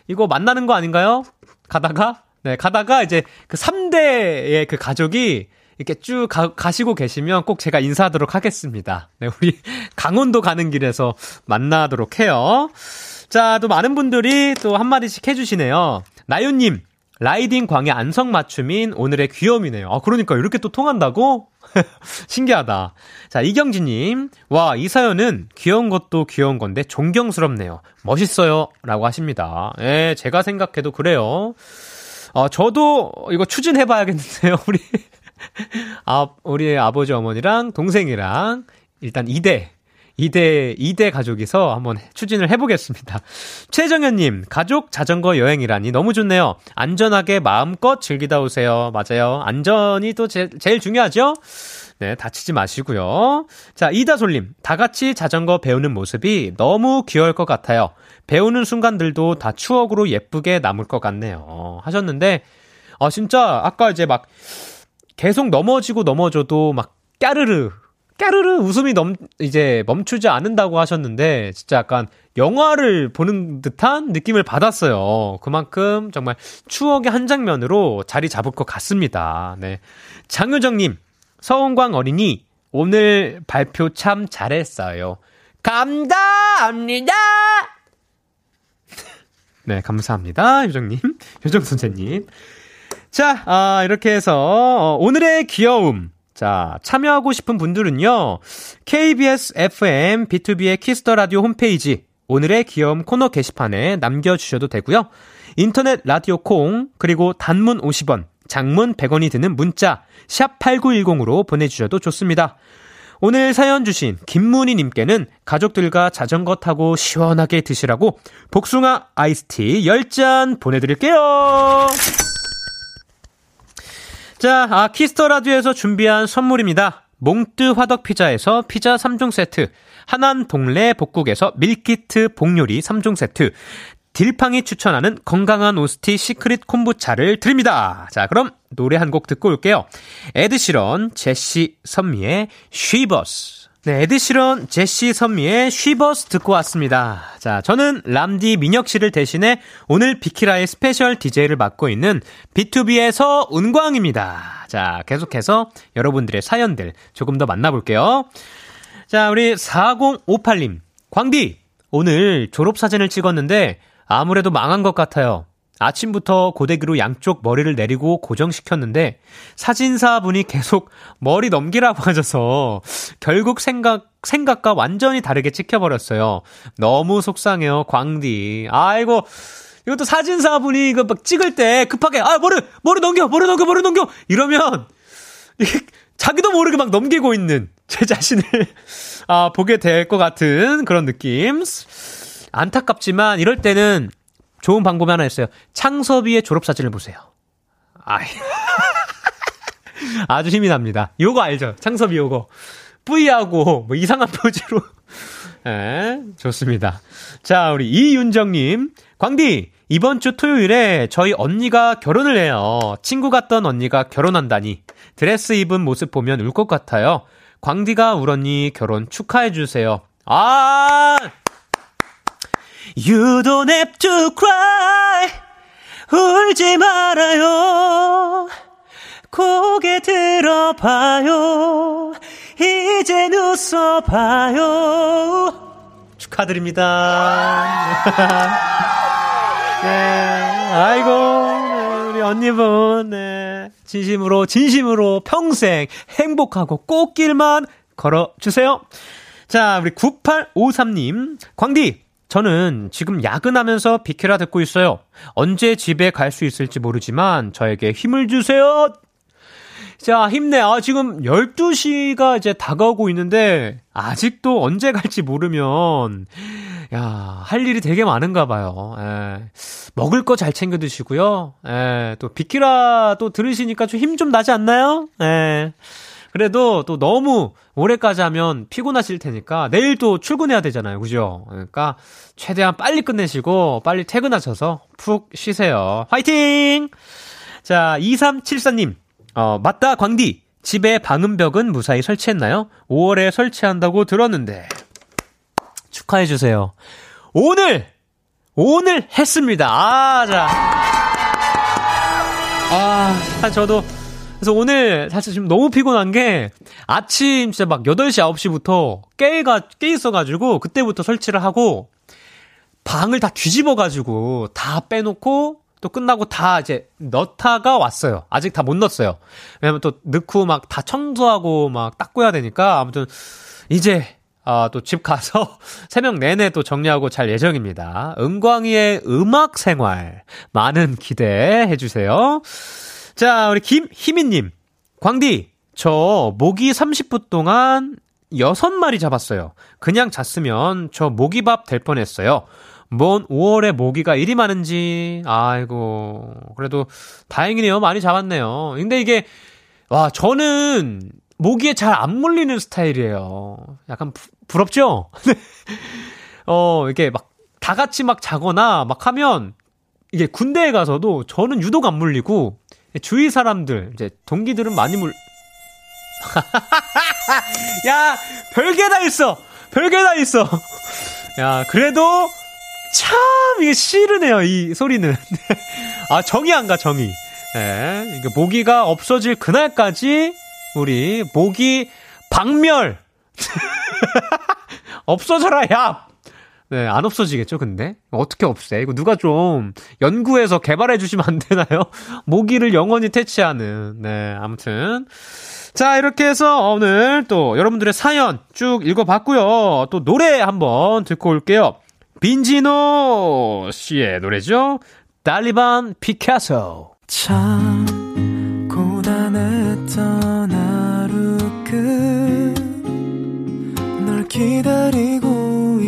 이거 만나는 거 아닌가요? 가다가? 네, 가다가 이제 그 3대의 그 가족이 이렇게 쭉 가, 시고 계시면 꼭 제가 인사하도록 하겠습니다. 네, 우리 강원도 가는 길에서 만나도록 해요. 자, 또 많은 분들이 또 한마디씩 해주시네요. 나윤님, 라이딩 광해 안성 맞춤인 오늘의 귀염이네요. 아, 그러니까 이렇게 또 통한다고? 신기하다. 자, 이경진님. 와, 이 사연은 귀여운 것도 귀여운 건데 존경스럽네요. 멋있어요. 라고 하십니다. 예, 제가 생각해도 그래요. 어, 저도 이거 추진해봐야겠는데요. 우리, 아, 우리 아버지 어머니랑 동생이랑 일단 2대 2대, 2대 가족이서 한번 추진을 해보겠습니다. 최정현님, 가족 자전거 여행이라니 너무 좋네요. 안전하게 마음껏 즐기다 오세요. 맞아요. 안전이 또 제, 제일 중요하죠? 네, 다치지 마시고요. 자, 이다솔님, 다 같이 자전거 배우는 모습이 너무 귀여울 것 같아요. 배우는 순간들도 다 추억으로 예쁘게 남을 것 같네요. 하셨는데, 아, 진짜, 아까 이제 막, 계속 넘어지고 넘어져도 막, 까르르 까르르 웃음이 넘, 이제 멈추지 않는다고 하셨는데, 진짜 약간 영화를 보는 듯한 느낌을 받았어요. 그만큼 정말 추억의 한 장면으로 자리 잡을 것 같습니다. 네. 장효정님, 서은광 어린이, 오늘 발표 참 잘했어요. 감사합니다! 네, 감사합니다. 효정님. 효정 선생님. 자, 아, 이렇게 해서, 어, 오늘의 귀여움. 자, 참여하고 싶은 분들은요, KBS FM 비투비의 키스 더 라디오 홈페이지, 오늘의 귀여움 코너 게시판에 남겨 주셔도 되고요. 인터넷 라디오 콩, 그리고 단문 50원, 장문 100원이 드는 문자, 샵 8910으로 보내 주셔도 좋습니다. 오늘 사연 주신 김문희 님께는 가족들과 자전거 타고 시원하게 드시라고 복숭아 아이스티 10잔 보내 드릴게요. 자, 아, 키스 더 라디오에서 준비한 선물입니다. 몽뜨 화덕 피자에서 피자 3종 세트, 하남 동래 복국에서 밀키트 복요리 3종 세트, 딜팡이 추천하는 건강한 오스티 시크릿 콤부차를 드립니다. 자, 그럼 노래 한 곡 듣고 올게요. 에드시런, 제시, 선미의 Shivers. 네, 에드시런, 제시 선미의 Shivers 듣고 왔습니다. 자, 저는 람디 민혁 씨를 대신해 오늘 비키라의 스페셜 DJ를 맡고 있는 BTOB 서은광입니다. 자, 계속해서 여러분들의 사연들 조금 더 만나볼게요. 자, 우리 4058님. 광디! 오늘 졸업사진을 찍었는데 아무래도 망한 것 같아요. 아침부터 고데기로 양쪽 머리를 내리고 고정시켰는데 사진사분이 계속 머리 넘기라고 하셔서 결국 생각 생각과 완전히 다르게 찍혀버렸어요. 너무 속상해요, 광디. 아이고 이것도 사진사분이 이거 막 찍을 때 급하게 아 머리 머리 넘겨 머리 넘겨 머리 넘겨 이러면 자기도 모르게 막 넘기고 있는 제 자신을 아 보게 될 것 같은 그런 느낌. 안타깝지만 이럴 때는 좋은 방법이 하나 있어요. 창섭이의 졸업사진을 보세요. 아이. 아주 힘이 납니다. 요거 알죠? 창섭이 요거. 뿌이하고 뭐 이상한 포즈로. 예, 좋습니다. 자, 우리 이윤정님. 광디, 이번 주 토요일에 저희 언니가 결혼을 해요. 친구 같던 언니가 결혼한다니. 드레스 입은 모습 보면 울 것 같아요. 광디가 울 언니 결혼 축하해주세요. 아! You don't have to cry. 울지 말아요. 고개 들어봐요. 이젠 웃어봐요. 축하드립니다. 네, 아이고, 네, 우리 언니분, 네, 진심으로, 진심으로 평생 행복하고 꽃길만 걸어주세요. 자, 우리 9853님, 광디, 저는 지금 야근하면서 비케라 듣고 있어요. 언제 집에 갈 수 있을지 모르지만 저에게 힘을 주세요. 자, 힘내. 아, 지금 12시가 이제 다가오고 있는데, 아직도 언제 갈지 모르면, 야, 할 일이 되게 많은가 봐요. 예. 먹을 거 잘 챙겨 드시고요. 예, 또 비키라 또 들으시니까 좀 힘좀 나지 않나요? 예. 그래도 또 너무 오래까지 하면 피곤하실 테니까 내일 또 출근해야 되잖아요. 그죠? 그러니까 최대한 빨리 끝내시고 빨리 퇴근하셔서 푹 쉬세요. 화이팅! 자, 2374님. 어, 맞다, 광디. 집에 방음벽은 무사히 설치했나요? 5월에 설치한다고 들었는데. 축하해주세요. 오늘! 오늘 했습니다. 아, 자. 아, 저도 그래서 오늘 사실 지금 너무 피곤한 게 아침 진짜 막 8시, 9시부터 깨가, 깨 있어가지고 그때부터 설치를 하고 방을 다 뒤집어가지고 다 빼놓고 또 끝나고 다 이제 넣다가 왔어요. 아직 다 못 넣었어요. 왜냐면 또 넣고 막 다 청소하고 막 닦고야 되니까 아무튼 이제 아, 또 집 가서 새벽 내내 또 정리하고 잘 예정입니다. 은광이의 음악 생활 많은 기대해 주세요. 자, 우리 김희민님. 광디, 저 모기 30분 동안 6마리 잡았어요. 그냥 잤으면 저 모기밥 될 뻔했어요. 뭔 5월에 모기가 이리 많은지, 아이고. 그래도 다행이네요. 많이 잡았네요. 근데 이게, 와, 저는 모기에 잘 안 물리는 스타일이에요. 약간 부, 부럽죠? 어, 이게 막 다 같이 막 자거나 막 하면 이게 군대에 가서도 저는 유독 안 물리고 주위 사람들, 이제 동기들은 많이 물, 야, 별게 다 있어! 별게 다 있어! 야, 그래도 참, 이게 싫으네요, 이 소리는. 아, 정이 안 가, 정이. 예, 모기가 없어질 그날까지 우리 모기 박멸! 없어져라, 야! 네, 안 없어지겠죠, 근데? 어떻게 없애? 이거 누가 좀 연구해서 개발해 주시면 안 되나요? 모기를 영원히 퇴치하는. 네, 아무튼. 자, 이렇게 해서 오늘 또 여러분들의 사연 쭉 읽어봤고요. 또 노래 한번 듣고 올게요. 빈지노 씨의 노래죠. 달리반 피카소. 참 고단했던 하루 끝 널 기다리고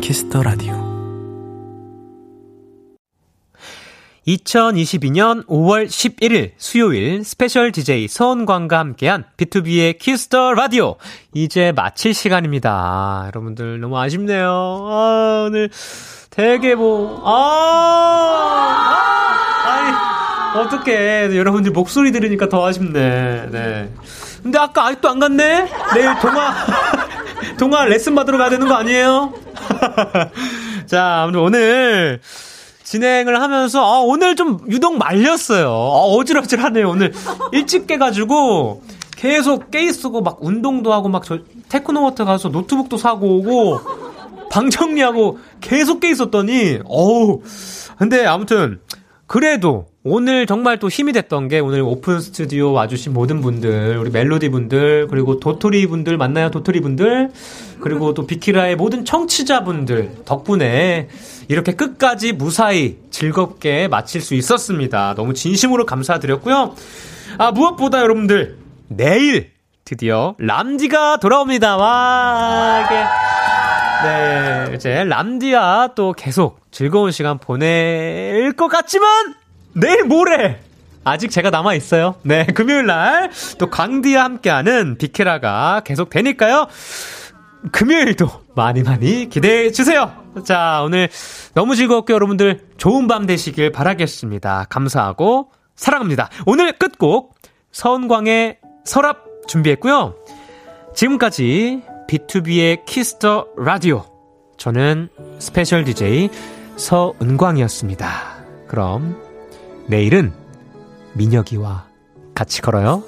Kiss the Radio 2022년 5월 11일 수요일 스페셜 DJ 서은광과 함께한 B2B의 키스터 라디오 이제 마칠 시간입니다. 여러분들 너무 아쉽네요. 아, 오늘 되게 뭐 아, 아 아니 어떡해 여러분들 목소리 들으니까 더 아쉽네. 네. 근데 아까 아직도 안 갔네? 내일 동화 동화 레슨 받으러 가야 되는 거 아니에요? 자, 아무튼 오늘 진행을 하면서 아, 오늘 좀 유독 말렸어요. 아, 어질어질하네요. 오늘 일찍 깨가지고 계속 깨 있고 막 운동도 하고 막 저 테크노마트 가서 노트북도 사고 오고 방 정리하고 계속 깨 있었더니 어우 근데 아무튼 그래도 오늘 정말 또 힘이 됐던 게 오늘 오픈 스튜디오 와주신 모든 분들, 우리 멜로디 분들, 그리고 도토리 분들 만나요, 도토리 분들, 그리고 또 비키라의 모든 청취자분들 덕분에 이렇게 끝까지 무사히 즐겁게 마칠 수 있었습니다. 너무 진심으로 감사드렸고요. 아, 무엇보다 여러분들, 내일 드디어 람디가 돌아옵니다. 와, 이게. 네, 이제 람디와 또 계속 즐거운 시간 보낼 것 같지만 내일 모레 아직 제가 남아 있어요. 네, 금요일 날 또 광디와 함께하는 비케라가 계속 되니까요. 금요일도 많이 많이 기대해 주세요. 자, 오늘 너무 즐거웠고 여러분들 좋은 밤 되시길 바라겠습니다. 감사하고 사랑합니다. 오늘 끝곡 서은광의 서랍 준비했고요. 지금까지 B2B의 키스터 라디오. 저는 스페셜 DJ 서은광이었습니다. 그럼 내일은 민혁이와 같이 걸어요.